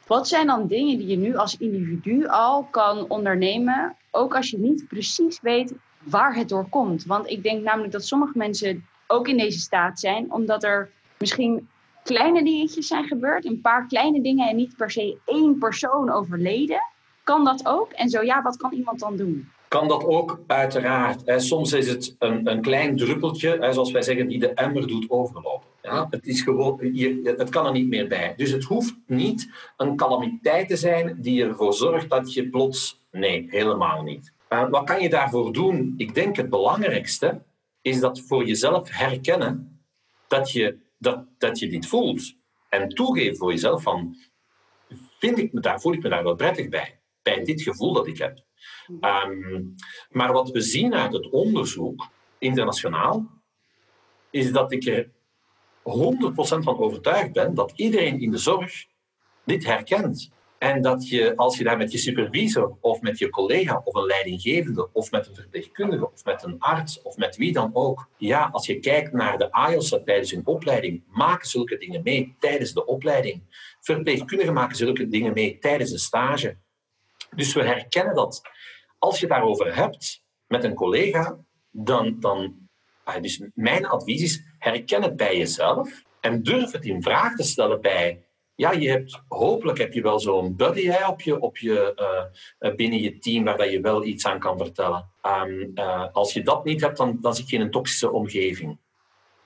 Wat zijn dan dingen die je nu als individu al kan ondernemen, ook als je niet precies weet waar het door komt? Want ik denk namelijk dat sommige mensen ook in deze staat zijn, omdat er misschien kleine dingetjes zijn gebeurd, een paar kleine dingen en niet per se één persoon overleden. Kan dat ook? En zo ja, wat kan iemand dan doen? Kan dat ook uiteraard. Hè. Soms is het een, een klein druppeltje, hè, zoals wij zeggen, die de emmer doet overlopen. Ja, het, is gewoon, je, het kan er niet meer bij. Dus het hoeft niet een calamiteit te zijn die ervoor zorgt dat je plots... Nee, helemaal niet. Wat kan je daarvoor doen? Ik denk het belangrijkste is dat voor jezelf herkennen dat je, dat, dat je dit voelt. En toegeven voor jezelf van... Vind ik me daar, voel ik me daar wel prettig bij? Bij dit gevoel dat ik heb. Um, maar wat we zien uit het onderzoek, internationaal, is dat ik er 100% van overtuigd ben dat iedereen in de zorg dit herkent. En dat je, als je daar met je supervisor of met je collega of een leidinggevende of met een verpleegkundige of met een arts of met wie dan ook, ja, als je kijkt naar de AIOS tijdens hun opleiding, maken zulke dingen mee tijdens de opleiding. Verpleegkundigen maken zulke dingen mee tijdens de stage. Dus we herkennen dat. Als je daarover hebt met een collega, dan, dan ah, dus mijn advies is, herken het bij jezelf en durf het in vraag te stellen bij, ja, je hebt, hopelijk heb je wel zo'n buddy hè, op je, op je, uh, binnen je team waar dat je wel iets aan kan vertellen. Um, uh, als je dat niet hebt, dan, dan zit je in een toxische omgeving.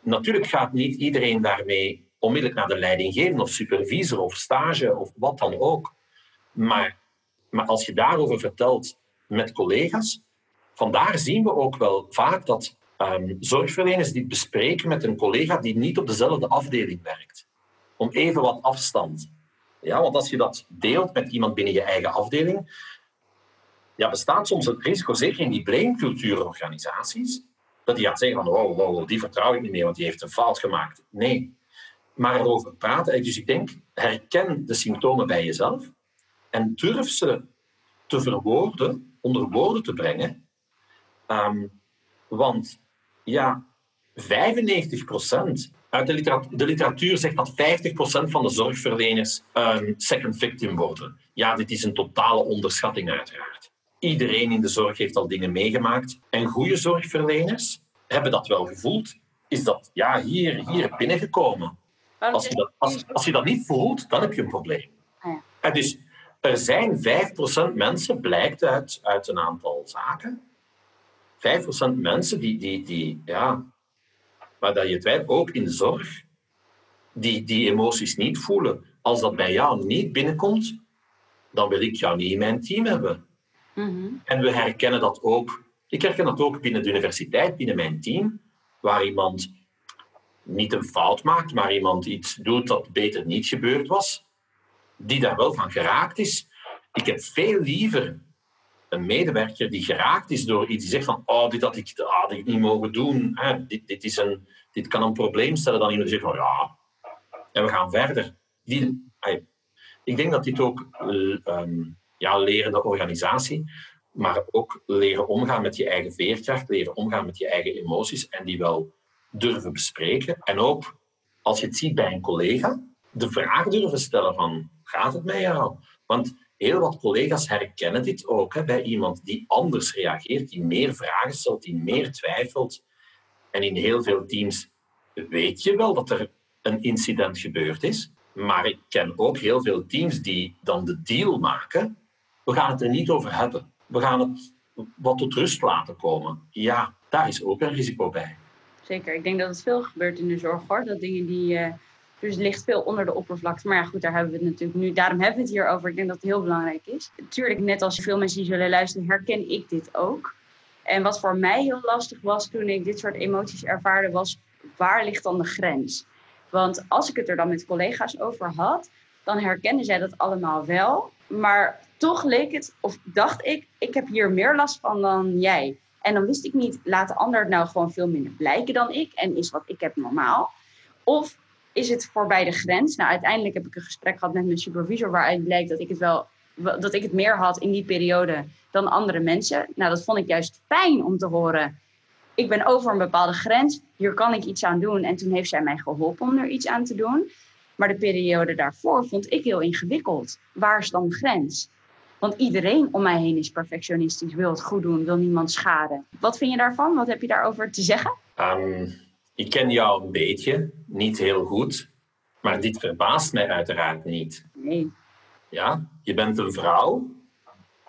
Natuurlijk gaat niet iedereen daarmee onmiddellijk naar de leidinggevende of supervisor of stage of wat dan ook. Maar, maar als je daarover vertelt met collega's. Vandaar zien we ook wel vaak dat um, zorgverleners dit bespreken met een collega die niet op dezelfde afdeling werkt. Om even wat afstand. Ja, want als je dat deelt met iemand binnen je eigen afdeling, ja, bestaat soms het risico, zeker in die blamecultuurorganisaties, dat die gaat zeggen van, wow, wow, die vertrouw ik niet meer, want die heeft een fout gemaakt. Nee, maar erover praten. Dus ik denk, herken de symptomen bij jezelf en durf ze te verwoorden onder woorden te brengen. Um, want ja, 95% uit de literatuur, de literatuur zegt dat 50% van de zorgverleners een second victim worden. Ja, dit is een totale onderschatting uiteraard. Iedereen in de zorg heeft al dingen meegemaakt. En goede zorgverleners hebben dat wel gevoeld. Is dat ja, hier, hier binnengekomen. Als je, dat, als, als je dat niet voelt, dan heb je een probleem. Ah. En dus er zijn 5% mensen, blijkt uit, uit een aantal zaken, 5% mensen die, die, die ja, waar dat je twijfelt, ook in zorg, die die emoties niet voelen. Als dat bij jou niet binnenkomt, dan wil ik jou niet in mijn team hebben. Mhm. En we herkennen dat ook Ik herken dat ook binnen de universiteit, binnen mijn team, waar iemand niet een fout maakt, maar iemand iets doet dat beter niet gebeurd was, die daar wel van geraakt is. Ik heb veel liever een medewerker die geraakt is door iets die zegt van oh, dit had ik, had ik niet mogen doen, dit, dit, is een, dit kan een probleem stellen, dan iemand die zegt van ja, en we gaan verder. Die, ik denk dat dit ook um, ja, lerende organisatie, maar ook leren omgaan met je eigen veerkracht, leren omgaan met je eigen emoties en die wel durven bespreken. En ook, als je het ziet bij een collega, de vraag durven stellen van, gaat het met jou? Want heel wat collega's herkennen dit ook hè, bij iemand die anders reageert, die meer vragen stelt, die meer twijfelt. En in heel veel teams weet je wel dat er een incident gebeurd is. Maar ik ken ook heel veel teams die dan de deal maken. We gaan het er niet over hebben. We gaan het wat tot rust laten komen. Ja, daar is ook een risico bij. Zeker. Ik denk dat het veel gebeurt in de zorg hoor. Dat dingen die. Uh, dus het ligt veel onder de oppervlakte. Maar ja, goed, daar hebben we het natuurlijk nu. Daarom hebben we het hier over. Ik denk dat het heel belangrijk is. Natuurlijk, net als veel mensen die zullen luisteren, herken ik dit ook. En wat voor mij heel lastig was toen ik dit soort emoties ervaarde, was waar ligt dan de grens? Want als ik het er dan met collega's over had, dan herkennen zij dat allemaal wel. Maar toch leek het, of dacht ik, ik heb hier meer last van dan jij. En dan wist ik niet, laat de ander het nou gewoon veel minder blijken dan ik en is wat ik heb normaal? Of is het voorbij de grens? Nou, uiteindelijk heb ik een gesprek gehad met mijn supervisor waaruit blijkt dat ik het wel dat ik het meer had in die periode dan andere mensen. Nou, dat vond ik juist fijn om te horen ik ben over een bepaalde grens, hier kan ik iets aan doen. En toen heeft zij mij geholpen om er iets aan te doen. Maar de periode daarvoor vond ik heel ingewikkeld. Waar is dan de grens? Want iedereen om mij heen is perfectionistisch, wil het goed doen, wil niemand schaden. Wat vind je daarvan? Wat heb je daarover te zeggen? Ehm, ik ken jou een beetje, niet heel goed. Maar dit verbaast mij uiteraard niet. Nee. Ja, je bent een vrouw.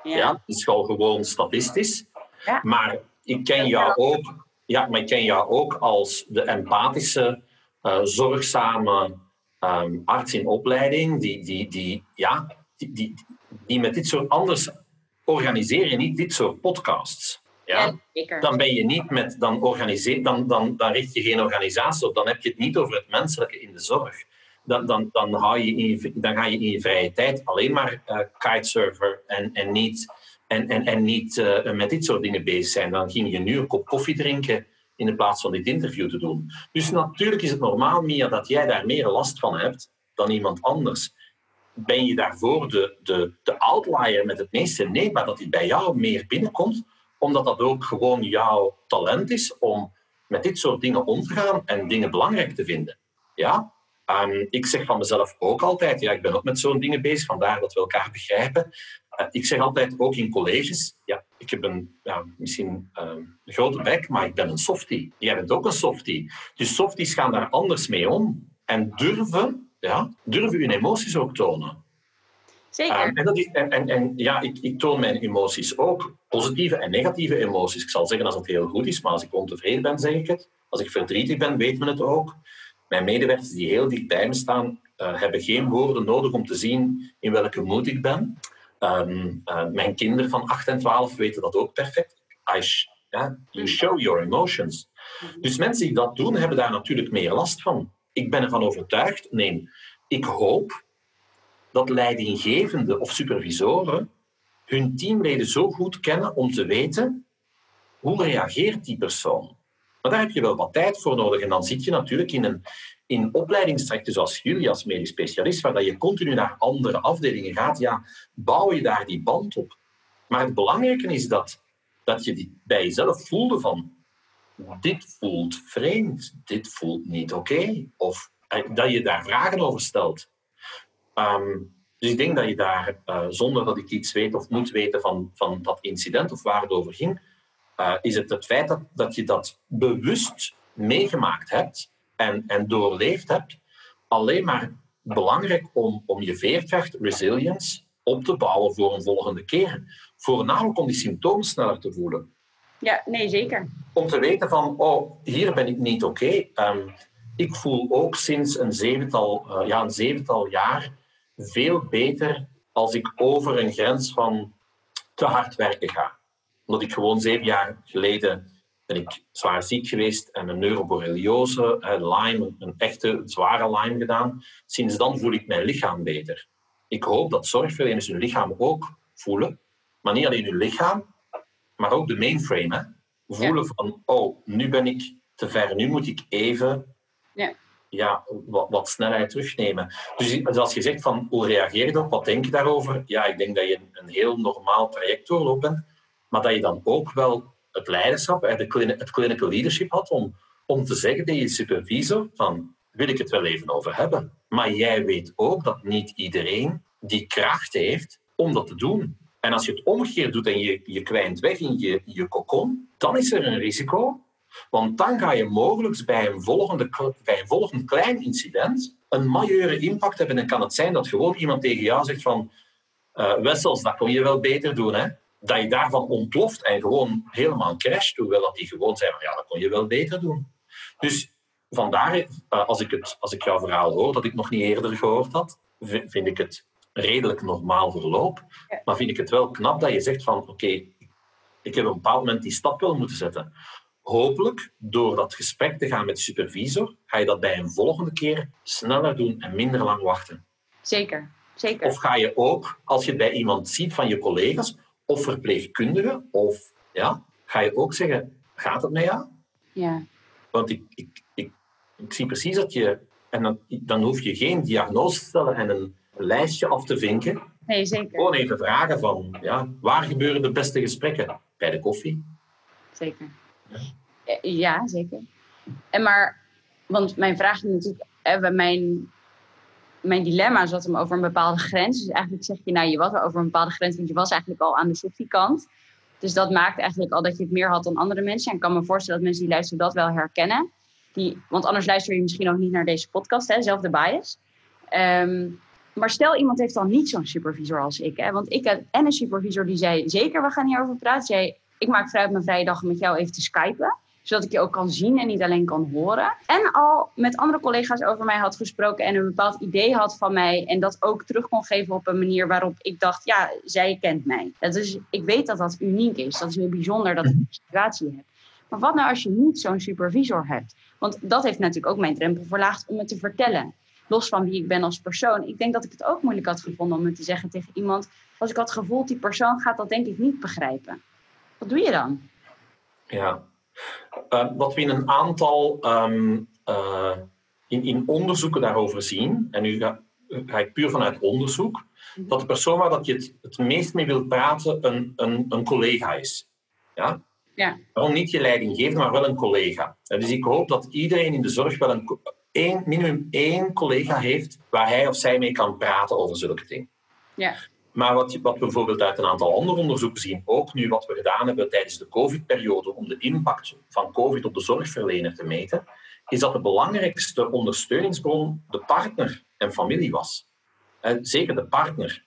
Ja, ja dat is al gewoon statistisch. Ja. Maar ik ken jou ook, ja, maar ik ken jou ook als de empathische, uh, zorgzame um, arts in opleiding, die, die, die, ja, die, die, die met dit soort anders organiseer je niet dit soort podcasts. Ja, ja dan ben je niet met, dan, organiseer, dan, dan, dan richt je geen organisatie op, dan heb je het niet over het menselijke in de zorg. Dan, dan, dan, hou je in dan ga je in je vrije tijd alleen maar uh, kitesurfer en, en niet en, en, en niet uh, met dit soort dingen bezig zijn. Dan ging je nu een kop koffie drinken in de plaats van dit interview te doen. Dus natuurlijk is het normaal, Mia, dat jij daar meer last van hebt dan iemand anders. Ben je daarvoor de, de, de outlier met het meeste? Nee, maar dat dit bij jou meer binnenkomt, omdat dat ook gewoon jouw talent is om met dit soort dingen om te gaan en dingen belangrijk te vinden. Ja? Ik zeg van mezelf ook altijd, ja, ik ben ook met zo'n dingen bezig, vandaar dat we elkaar begrijpen. Uh, ik zeg altijd, ook in colleges, ja, ik heb een, misschien uh, een grote bek, maar ik ben een softie. Jij bent ook een softie. Dus softies gaan daar anders mee om. En durven, ja, durven hun emoties ook tonen. Zeker. Uh, en, dat is, en, en, en, ja, ik, ik toon mijn emoties ook. Positieve en negatieve emoties. Ik zal zeggen als het heel goed is, maar als ik ontevreden ben, zeg ik het. Als ik verdrietig ben, weet men het ook. Mijn medewerkers die heel dicht bij me staan, uh, hebben geen woorden nodig om te zien in welke moed ik ben. Um, uh, mijn kinderen van 8 en 12 weten dat ook perfect. I yeah, you show your emotions. Dus mensen die dat doen, hebben daar natuurlijk meer last van. Ik ben ervan overtuigd, nee, ik hoop dat leidinggevenden of supervisoren hun teamleden zo goed kennen om te weten hoe reageert die persoon. Maar daar heb je wel wat tijd voor nodig. En dan zit je natuurlijk in een in opleidingstrajecten zoals jullie als medisch specialist, waar dat je continu naar andere afdelingen gaat, ja, bouw je daar die band op. Maar het belangrijke is dat, dat je die bij jezelf voelde van dit voelt vreemd, dit voelt niet oké. Of eh, dat je daar vragen over stelt. Ehm, dus ik denk dat je daar, uh, zonder dat ik iets weet of moet weten van, van dat incident of waar het over ging, uh, is het het feit dat, dat je dat bewust meegemaakt hebt en, en doorleefd hebt, alleen maar belangrijk om, om je veerkracht, resilience, op te bouwen voor een volgende keer. Voornamelijk om die symptomen sneller te voelen. Ja, nee, zeker. Om te weten van, oh, hier ben ik niet oké. Ehm, ik voel ook sinds een zevental, uh, ja, een zevental jaar veel beter als ik over een grens van te hard werken ga. omdat ik gewoon zeven jaar geleden ben ik zwaar ziek geweest en een neuroborreliose, Lyme, een echte zware Lyme gedaan. Sinds dan voel ik mijn lichaam beter. Ik hoop dat zorgverleners hun lichaam ook voelen, maar niet alleen hun lichaam, maar ook de mainframe. Hè? Voelen van, oh, nu ben ik te ver, nu moet ik even ja. Ja, wat, wat snelheid terugnemen. Dus als je zegt van, hoe reageer je erop, wat denk je daarover? Ja, ik denk dat je een, heel normaal traject doorloopt bent, maar dat je dan ook wel het leiderschap, de, het clinical leadership had om, om te zeggen tegen je supervisor van, wil ik het wel even over hebben. Maar jij weet ook dat niet iedereen die kracht heeft om dat te doen. En als je het omgekeerd doet en je, je kwijnt weg in je, je kokon, dan is er een risico. Want dan ga je mogelijk bij een, volgende, bij een volgend klein incident een majeure impact hebben. En kan het zijn dat gewoon iemand tegen jou zegt van uh, Wessels, dat kon je wel beter doen. Hè? Dat je daarvan ontploft en gewoon helemaal crasht. Hoewel dat die gewoon zijn van ja, dat kon je wel beter doen. Dus vandaar, uh, als, ik het, als ik jouw verhaal hoor, dat ik nog niet eerder gehoord had, vind ik het redelijk normaal verloop. Maar vind ik het wel knap dat je zegt van oké, ik heb op een bepaald moment die stap wel moeten zetten. Hopelijk, door dat gesprek te gaan met de supervisor, ga je dat bij een volgende keer sneller doen en minder lang wachten. Zeker, zeker. Of ga je ook, als je het bij iemand ziet van je collega's, of verpleegkundigen, of ja, ga je ook zeggen, gaat het met jou? Ja. Want ik, ik, ik, ik zie precies dat je, en dan, dan hoef je geen diagnose te stellen en een lijstje af te vinken. Nee, zeker. Gewoon even vragen van, ja, waar gebeuren de beste gesprekken? Bij de koffie? Zeker. Ja, zeker. En maar, want mijn vraag is natuurlijk, eh, mijn, mijn dilemma zat hem over een bepaalde grens. Dus eigenlijk zeg je, nou, je was over een bepaalde grens, want je was eigenlijk al aan de softie kant. Dus dat maakt eigenlijk al dat je het meer had dan andere mensen. En ik kan me voorstellen dat mensen die luisteren dat wel herkennen. Die, want anders luister je misschien ook niet naar deze podcast, hè, zelf de bias. Ehm, maar stel iemand heeft dan niet zo'n supervisor als ik. Hè? Want ik heb en een supervisor die zei, zeker, we gaan hierover praten. Zei, ik maak vrij op mijn vrije dag om met jou even te skypen zodat ik je ook kan zien en niet alleen kan horen. En al met andere collega's over mij had gesproken en een bepaald idee had van mij. En dat ook terug kon geven op een manier waarop ik dacht, ja, zij kent mij. Dat is, ik weet dat dat uniek is. Dat is heel bijzonder dat ik die situatie heb. Maar wat nou als je niet zo'n supervisor hebt? Want dat heeft natuurlijk ook mijn drempel verlaagd om het te vertellen. Los van wie ik ben als persoon. Ik denk dat ik het ook moeilijk had gevonden om het te zeggen tegen iemand. Als ik had gevoeld, die persoon gaat dat denk ik niet begrijpen. Wat doe je dan? Ja, uh, wat we in een aantal ehm, eh, in, in, onderzoeken daarover zien, en nu ga, ga, ik puur vanuit onderzoek, mhm. dat de persoon waar dat je het, het meest mee wilt praten een, een, een collega is. Ja? Ja. Waarom niet je leidinggevende, maar wel een collega. dus ik hoop dat iedereen in de zorg wel een, één, minimum één collega heeft waar hij of zij mee kan praten over zulke dingen. Ja. Maar wat, we bijvoorbeeld uit een aantal andere onderzoeken zien, ook nu wat we gedaan hebben tijdens de COVID-periode om de impact van COVID op de zorgverlener te meten, is dat de belangrijkste ondersteuningsbron de partner en familie was. En zeker de partner.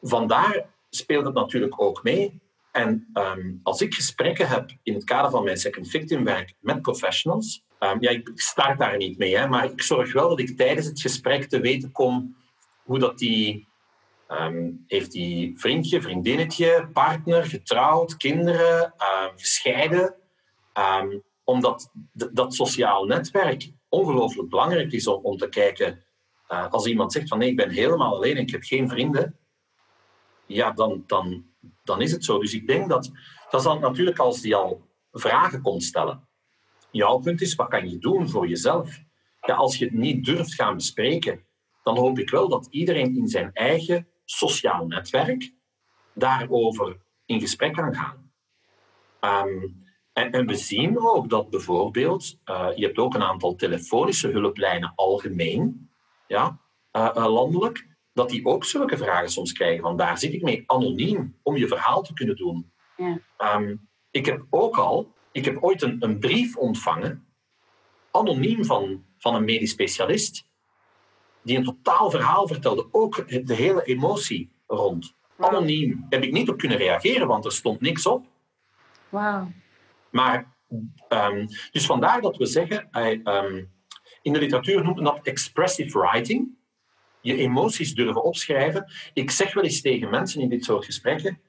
Vandaar speelt het natuurlijk ook mee. En ehm, als ik gesprekken heb in het kader van mijn second victim werk met professionals, um, ja, ik start daar niet mee, hè, maar ik zorg wel dat ik tijdens het gesprek te weten kom hoe dat die Ehm, heeft hij vriendje, vriendinnetje, partner, getrouwd, kinderen, um, gescheiden? Um, omdat dat sociaal netwerk ongelooflijk belangrijk is om, om te kijken. Uh, als iemand zegt van nee, ik ben helemaal alleen en ik heb geen vrienden, ja, dan, dan, dan is het zo. Dus ik denk dat, dat dan natuurlijk als die al vragen komt stellen. Jouw punt is, wat kan je doen voor jezelf? Ja, als je het niet durft gaan bespreken, dan hoop ik wel dat iedereen in zijn eigen sociaal netwerk daarover in gesprek kan gaan. Ehm, en, en, we zien ook dat bijvoorbeeld, uh, je hebt ook een aantal telefonische hulplijnen algemeen, ja, uh, landelijk, dat die ook zulke vragen soms krijgen. Want daar zit ik mee anoniem om je verhaal te kunnen doen. Ja. Um, ik heb ook al, ik heb ooit een, een brief ontvangen, anoniem van, van een medisch specialist, die een totaal verhaal vertelde, ook de hele emotie rond. Anoniem. Heb ik niet op kunnen reageren, want er stond niks op. Wauw. Maar, um, dus vandaar dat we zeggen, um, in de literatuur noemt men dat expressive writing. Je emoties durven opschrijven. Ik zeg wel eens tegen mensen in dit soort gesprekken,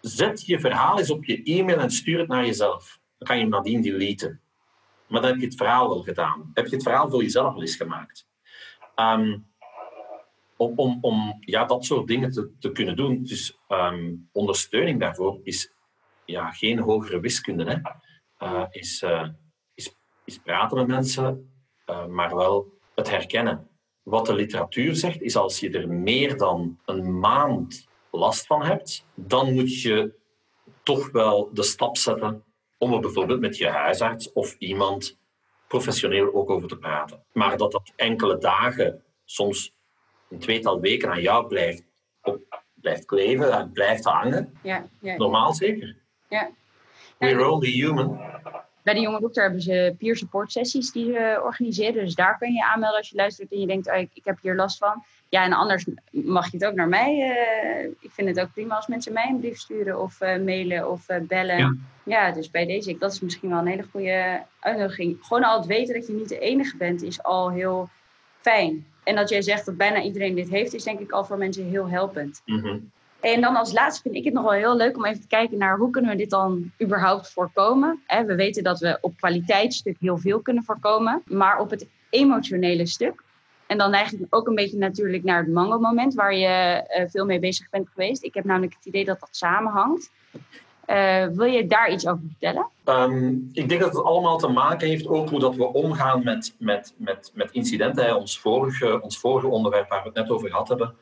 zet je verhaal eens op je e-mail en stuur het naar jezelf. Dan kan je hem nadien deleten. Maar dan heb je het verhaal wel gedaan. Heb je het verhaal voor jezelf al eens gemaakt. Ehm, om om, om ja, dat soort dingen te, te kunnen doen. Dus ehm, ondersteuning daarvoor is ja, geen hogere wiskunde. Hè. Uh, is, uh, is, is praten met mensen, uh, maar wel het herkennen. Wat de literatuur zegt, is als je er meer dan een maand last van hebt, dan moet je toch wel de stap zetten om er bijvoorbeeld met je huisarts of iemand professioneel ook over te praten. Maar dat dat enkele dagen, soms een tweetal weken aan jou blijft, op, blijft kleven en blijft hangen, ja, ja, normaal zeker. Ja. We're only human. Bij de Jonge Dokter hebben ze peer support sessies die ze organiseren. Dus daar kun je aanmelden als je luistert en je denkt, oh, ik, ik heb hier last van. Ja, en anders mag je het ook naar mij. Uh, ik vind het ook prima als mensen mij een brief sturen of uh, mailen of uh, bellen. Ja. ja. dus bij deze, dat is misschien wel een hele goede uitnodiging. Gewoon al het weten dat je niet de enige bent, is al heel fijn. En dat jij zegt dat bijna iedereen dit heeft, is denk ik al voor mensen heel helpend. Mm -hmm. En dan als laatste vind ik het nog wel heel leuk om even te kijken naar hoe kunnen we dit dan überhaupt voorkomen. We weten dat we op kwaliteitsstuk heel veel kunnen voorkomen, maar op het emotionele stuk. En dan ik ook een beetje natuurlijk naar het mango-moment waar je uh, veel mee bezig bent geweest. Ik heb namelijk het idee dat dat samenhangt. Uh, wil je daar iets over vertellen? Um, ik denk dat het allemaal te maken heeft ook hoe dat we omgaan met, met, met, met incidenten. Ons vorige, ons vorige onderwerp waar we het net over gehad hebben.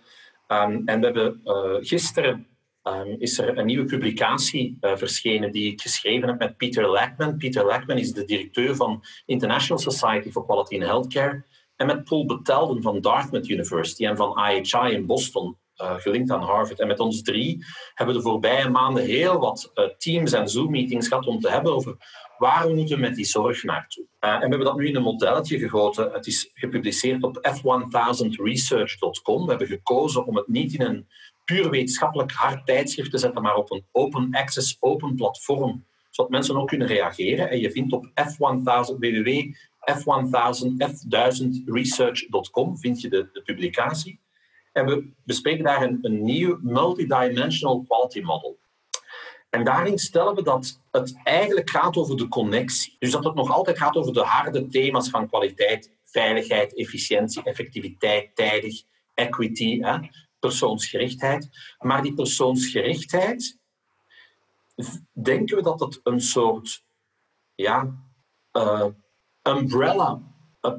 Um, en we hebben uh, gisteren um, is er een nieuwe publicatie verschenen die ik geschreven heb met Peter Lackman. Peter Lackman is de directeur van International Society for Quality in Healthcare. En met Paul Betelden van Dartmouth University en van IHI in Boston, uh, gelinkt aan Harvard. En met ons drie hebben we de voorbije maanden heel wat Teams- en Zoom-meetings gehad om te hebben over waar we met die zorg naartoe. Uh, en we hebben dat nu in een modelletje gegoten. Het is gepubliceerd op f1000research.com. We hebben gekozen om het niet in een puur wetenschappelijk hard tijdschrift te zetten, maar op een open access, open platform, zodat mensen ook kunnen reageren. En je vindt op f1000, www.f1000research.com vind je de, de, publicatie. En we bespreken daar een, een nieuw multidimensional quality model. En daarin stellen we dat het eigenlijk gaat over de connectie. Dus dat het nog altijd gaat over de harde thema's van kwaliteit, veiligheid, efficiëntie, effectiviteit, tijdig, equity, hè, persoonsgerichtheid. Maar die persoonsgerichtheid, denken we dat het een soort ja, uh, umbrella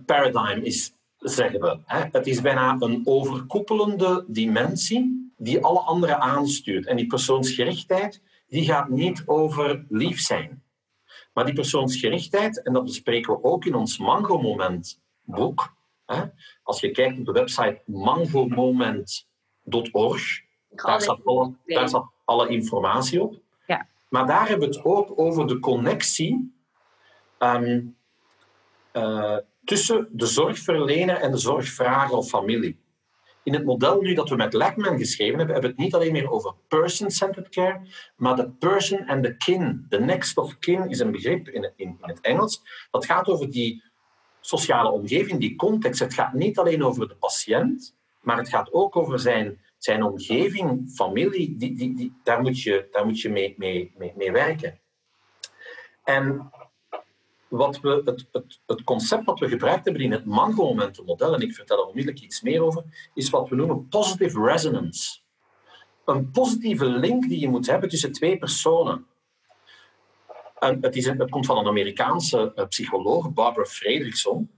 paradigm is, zeggen we. Hè. Het is bijna een overkoepelende dimensie die alle andere aanstuurt. En die persoonsgerichtheid die gaat niet over lief zijn. Maar die persoonsgerichtheid, en dat bespreken we ook in ons Mango-moment boek. Hè? Als je kijkt op de website mangomoment.org, daar, staat alle, daar staat alle informatie op. Ja. Maar daar hebben we het ook over de connectie um, uh, tussen de zorgverlener en de zorgvrager of familie. In het model nu dat we met Lackman geschreven hebben, hebben we het niet alleen meer over person-centered care, maar de person and the kin. De next of kin is een begrip in in, het Engels. Dat gaat over die sociale omgeving, die context. Het gaat niet alleen over de patiënt, maar het gaat ook over zijn, zijn omgeving, familie. Die, die, die, daar moet je, daar moet je mee, mee, mee werken. En wat we, het, het, het, concept dat we gebruikt hebben in het Mango-momentenmodel, en ik vertel er onmiddellijk iets meer over, is wat we noemen positive resonance. Een positieve link die je moet hebben tussen twee personen. En het, is, het komt van een Amerikaanse eh, psycholoog, Barbara Fredrickson,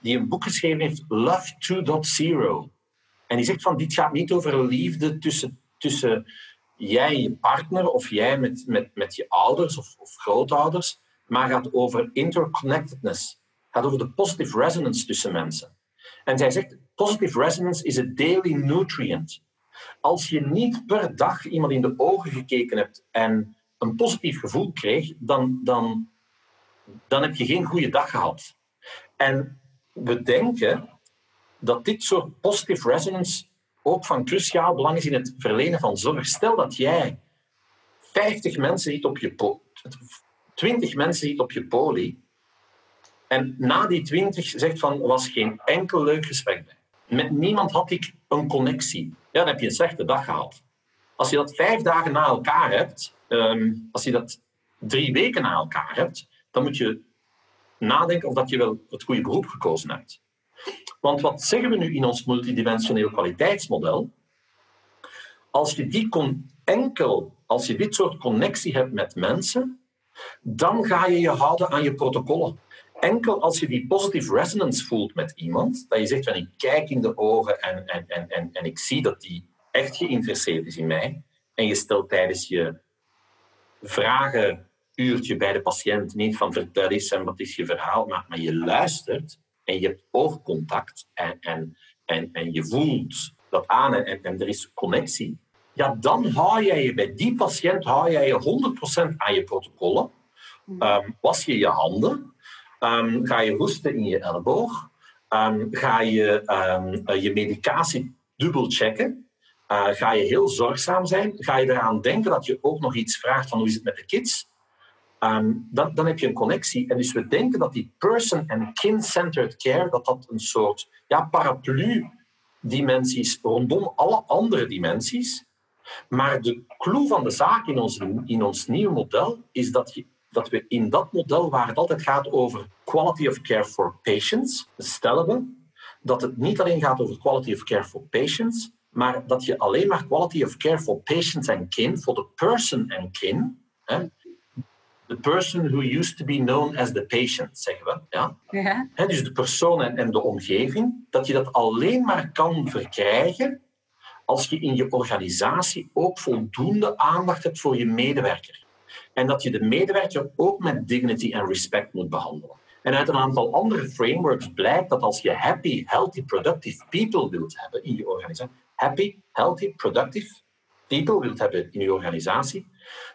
die een boek geschreven heeft, Love 2.0. En die zegt van, dit gaat niet over liefde tussen, tussen jij en je partner, of jij met, met, met je ouders of, of grootouders, maar gaat over interconnectedness. gaat over de positive resonance tussen mensen. En zij zegt, positive resonance is a daily nutrient. Als je niet per dag iemand in de ogen gekeken hebt en een positief gevoel kreeg, dan, dan, dan heb je geen goede dag gehad. En we denken dat dit soort positive resonance ook van cruciaal belang is in het verlenen van zorg. Stel dat jij 50 mensen ziet op je twintig mensen ziet op je poli en na die twintig zegt van, was geen enkel leuk gesprek bij. Met niemand had ik een connectie. Ja, dan heb je een slechte dag gehad. Als je dat vijf dagen na elkaar hebt, ehm, als je dat drie weken na elkaar hebt, dan moet je nadenken of dat je wel het goede beroep gekozen hebt. Want wat zeggen we nu in ons multidimensioneel kwaliteitsmodel? Als je die kon enkel, als je dit soort connectie hebt met mensen, dan ga je je houden aan je protocollen. Enkel als je die positive resonance voelt met iemand, dat je zegt van ik kijk in de ogen en, en, en, en, ik zie dat die echt geïnteresseerd is in mij, en je stelt tijdens je vragenuurtje bij de patiënt niet van vertel eens en wat is je verhaal, maar, maar je luistert en je hebt oogcontact en, en, en, en je voelt dat aan en, en er is connectie, ja, dan hou jij je bij die patiënt hou jij je 100% aan je protocollen. Um, was je je handen, um, ga je hoesten in je elleboog, um, ga je uh, je medicatie dubbelchecken, uh, ga je heel zorgzaam zijn, ga je eraan denken dat je ook nog iets vraagt van hoe is het met de kids, Um, dan, dan, heb je een connectie. En dus we denken dat die person- en kin-centered care, dat dat een soort ja, paraplu-dimensie is rondom alle andere dimensies. Maar de clue van de zaak in ons, in ons nieuwe model is dat, je, dat we in dat model, waar het altijd gaat over quality of care for patients, stellen we dat het niet alleen gaat over quality of care for patients, maar dat je alleen maar quality of care for patients en kin, voor de person en kin, hè, the person who used to be known as the patient, zeggen we. Ja? ja. dus de persoon en, en de omgeving, dat je dat alleen maar kan verkrijgen als je in je organisatie ook voldoende aandacht hebt voor je medewerker. En dat je de medewerker ook met dignity en respect moet behandelen. En uit een aantal andere frameworks blijkt dat als je happy, healthy, productive people wilt hebben in je organisatie, happy, healthy, productive people wilt hebben in je organisatie,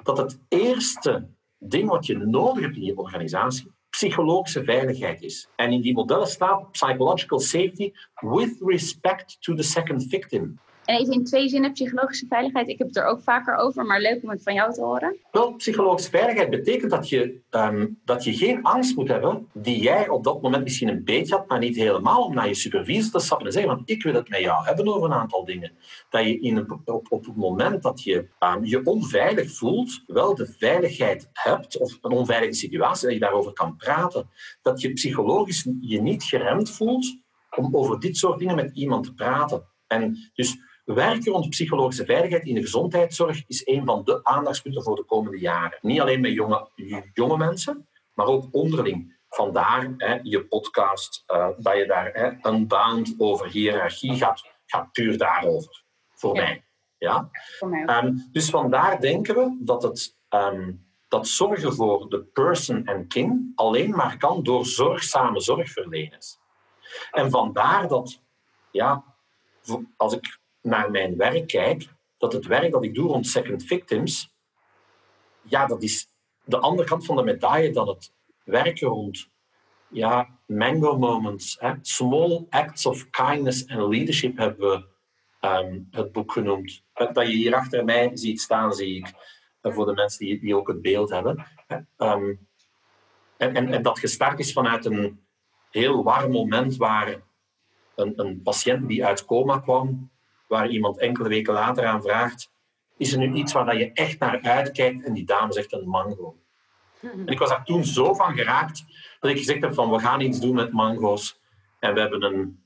dat het eerste ding wat je nodig hebt in je organisatie psychologische veiligheid is. En in die modellen staat psychological safety with respect to the second victim. En even in twee zinnen, psychologische veiligheid. Ik heb het er ook vaker over, maar leuk om het van jou te horen. Wel, psychologische veiligheid betekent dat je, um, dat je geen angst moet hebben die jij op dat moment misschien een beetje had, maar niet helemaal, om naar je supervisor te stappen en zeggen, want ik wil het met jou hebben over een aantal dingen. Dat je in een, op, op het moment dat je um, je onveilig voelt, wel de veiligheid hebt, of een onveilige situatie, dat je daarover kan praten. Dat je psychologisch je niet geremd voelt om over dit soort dingen met iemand te praten. En dus Werken rond psychologische veiligheid in de gezondheidszorg is een van de aandachtspunten voor de komende jaren. Niet alleen met jonge, jonge mensen, maar ook onderling. Vandaar hè, je podcast, uh, dat je daar hè, unbound over hiërarchie gaat, gaat puur daarover. Voor mij. Ja? Voor mij um, dus vandaar denken we dat het um, dat zorgen voor de person en kin alleen maar kan door zorgzame zorgverleners. En vandaar dat, ja, als ik naar mijn werk kijk, dat het werk dat ik doe rond second victims, ja, dat is de andere kant van de medaille dan het werken rond ja, mango moments. Small acts of kindness and leadership hebben we ehm, het boek genoemd. Dat je hier achter mij ziet staan, zie ik, voor de mensen die, die ook het beeld hebben. Um, en, en, en, dat gestart is vanuit een heel warm moment waar een, een patiënt die uit coma kwam, waar iemand enkele weken later aan vraagt, is er nu iets waar je echt naar uitkijkt? En die dame zegt een mango. En ik was daar toen zo van geraakt dat ik gezegd heb van we gaan iets doen met mango's. En we hebben een,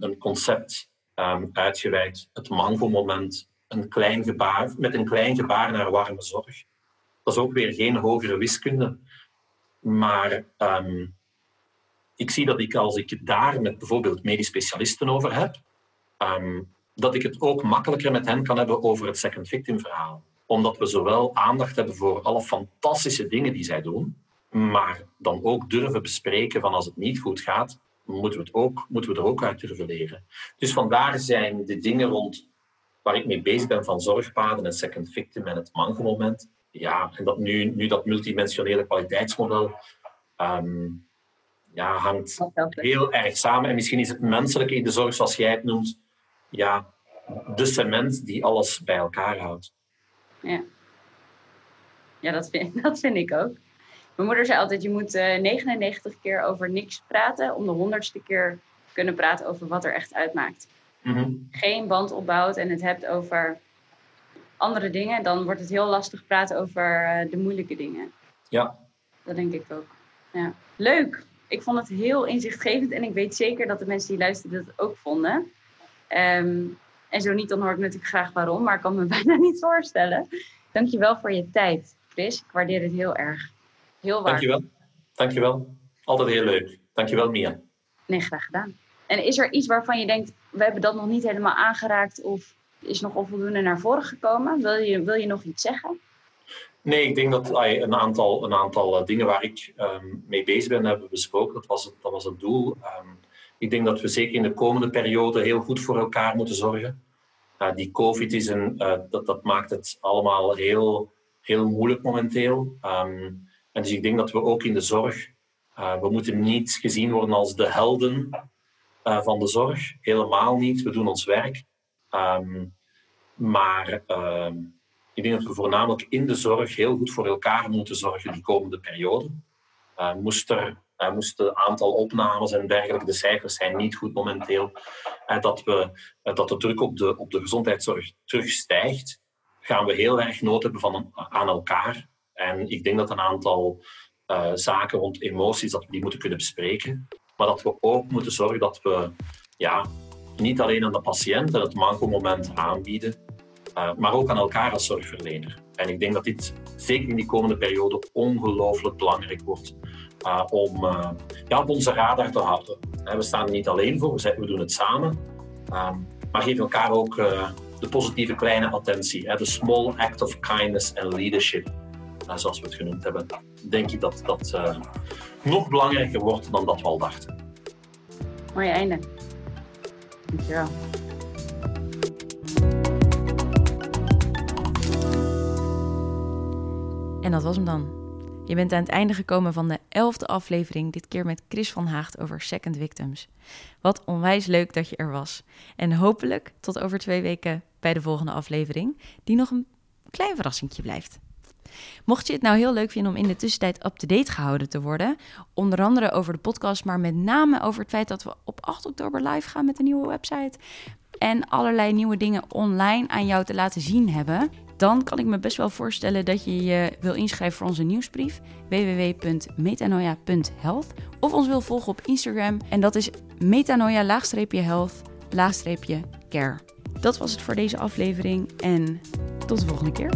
een, concept um, uitgewerkt, het mango-moment. Een klein gebaar, met een klein gebaar naar warme zorg. Dat is ook weer geen hogere wiskunde. Maar um, ik zie dat ik als ik het daar met bijvoorbeeld medisch specialisten over heb, um, dat ik het ook makkelijker met hen kan hebben over het second victim verhaal. Omdat we zowel aandacht hebben voor alle fantastische dingen die zij doen, maar dan ook durven bespreken van als het niet goed gaat, moeten we, het ook, moeten we er ook uit durven leren. Dus vandaar zijn de dingen rond waar ik mee bezig ben van zorgpaden en second victim en het mangelmoment. Ja, en dat nu, nu dat multidimensionele kwaliteitsmodel um, ja, hangt heel erg samen. En misschien is het menselijke in de zorg, zoals jij het noemt, ja, de cement die alles bij elkaar houdt. Ja, ja dat, vind, dat vind ik ook. Mijn moeder zei altijd, je moet uh, eh, 99 keer over niks praten om de honderdste keer kunnen praten over wat er echt uitmaakt. Mhm. Geen band opbouwt en het hebt over andere dingen, dan wordt het heel lastig praten over eh, de moeilijke dingen. Ja. Dat denk ik ook. Ja. Leuk. Ik vond het heel inzichtgevend en ik weet zeker dat de mensen die luisterden dat ook vonden. Ehm, en zo niet, dan hoor ik natuurlijk graag waarom, maar ik kan me bijna niet voorstellen. Dankjewel voor je tijd, Chris. Ik waardeer het heel erg. Heel waardevol. Dankjewel. Dankjewel. Altijd heel leuk. Dankjewel, Mia. Nee, graag gedaan. En is er iets waarvan je denkt, we hebben dat nog niet helemaal aangeraakt of is nog onvoldoende naar voren gekomen? Wil je, wil je nog iets zeggen? Nee, ik denk dat een aantal, een aantal eh, dingen waar ik um, mee bezig ben, hebben we besproken. Dat was het, dat was het doel. Um, ik denk dat we zeker in de komende periode heel goed voor elkaar moeten zorgen. Uh, die COVID is een, uh, dat, dat maakt het allemaal heel, heel moeilijk momenteel. Um, en dus ik denk dat we ook in de zorg, we moeten niet gezien worden als de helden van de zorg. Helemaal niet. We doen ons werk. Um, maar uh, ik denk dat we voornamelijk in de zorg heel goed voor elkaar moeten zorgen die komende periode. Moest er moest het aantal opnames en dergelijke, de cijfers zijn niet goed momenteel, en dat, we, dat de druk op de, op de gezondheidszorg terugstijgt, gaan we heel erg nood hebben van, aan elkaar. En ik denk dat een aantal zaken rond emoties, dat we die moeten kunnen bespreken. Maar dat we ook moeten zorgen dat we ja, niet alleen aan de patiënt het manco-moment aanbieden, uh, maar ook aan elkaar als zorgverlener. En ik denk dat dit zeker in die komende periode ongelooflijk belangrijk wordt uh, om uh, ja, op onze radar te houden. we staan er niet alleen voor, we doen het samen. Um, maar geef elkaar ook de positieve kleine attentie. de small act of kindness and leadership, zoals we het genoemd hebben. Denk ik dat dat nog belangrijker wordt dan dat we al dachten. Mooi einde. Dankjewel. En dat was hem dan. Je bent aan het einde gekomen van de elfde aflevering, dit keer met Chris van Haagt over Second Victims. Wat onwijs leuk dat je er was. En hopelijk tot over twee weken bij de volgende aflevering, die nog een klein verrassingje blijft. Mocht je het nou heel leuk vinden om in de tussentijd up-to-date gehouden te worden, onder andere over de podcast, maar met name over het feit dat we op 8 oktober live gaan met een nieuwe website en allerlei nieuwe dingen online aan jou te laten zien hebben, dan kan ik me best wel voorstellen dat je je wil inschrijven voor onze nieuwsbrief www.metanoia.health of ons wil volgen op Instagram en dat is metanoia-health-care. Dat was het voor deze aflevering en tot de volgende keer.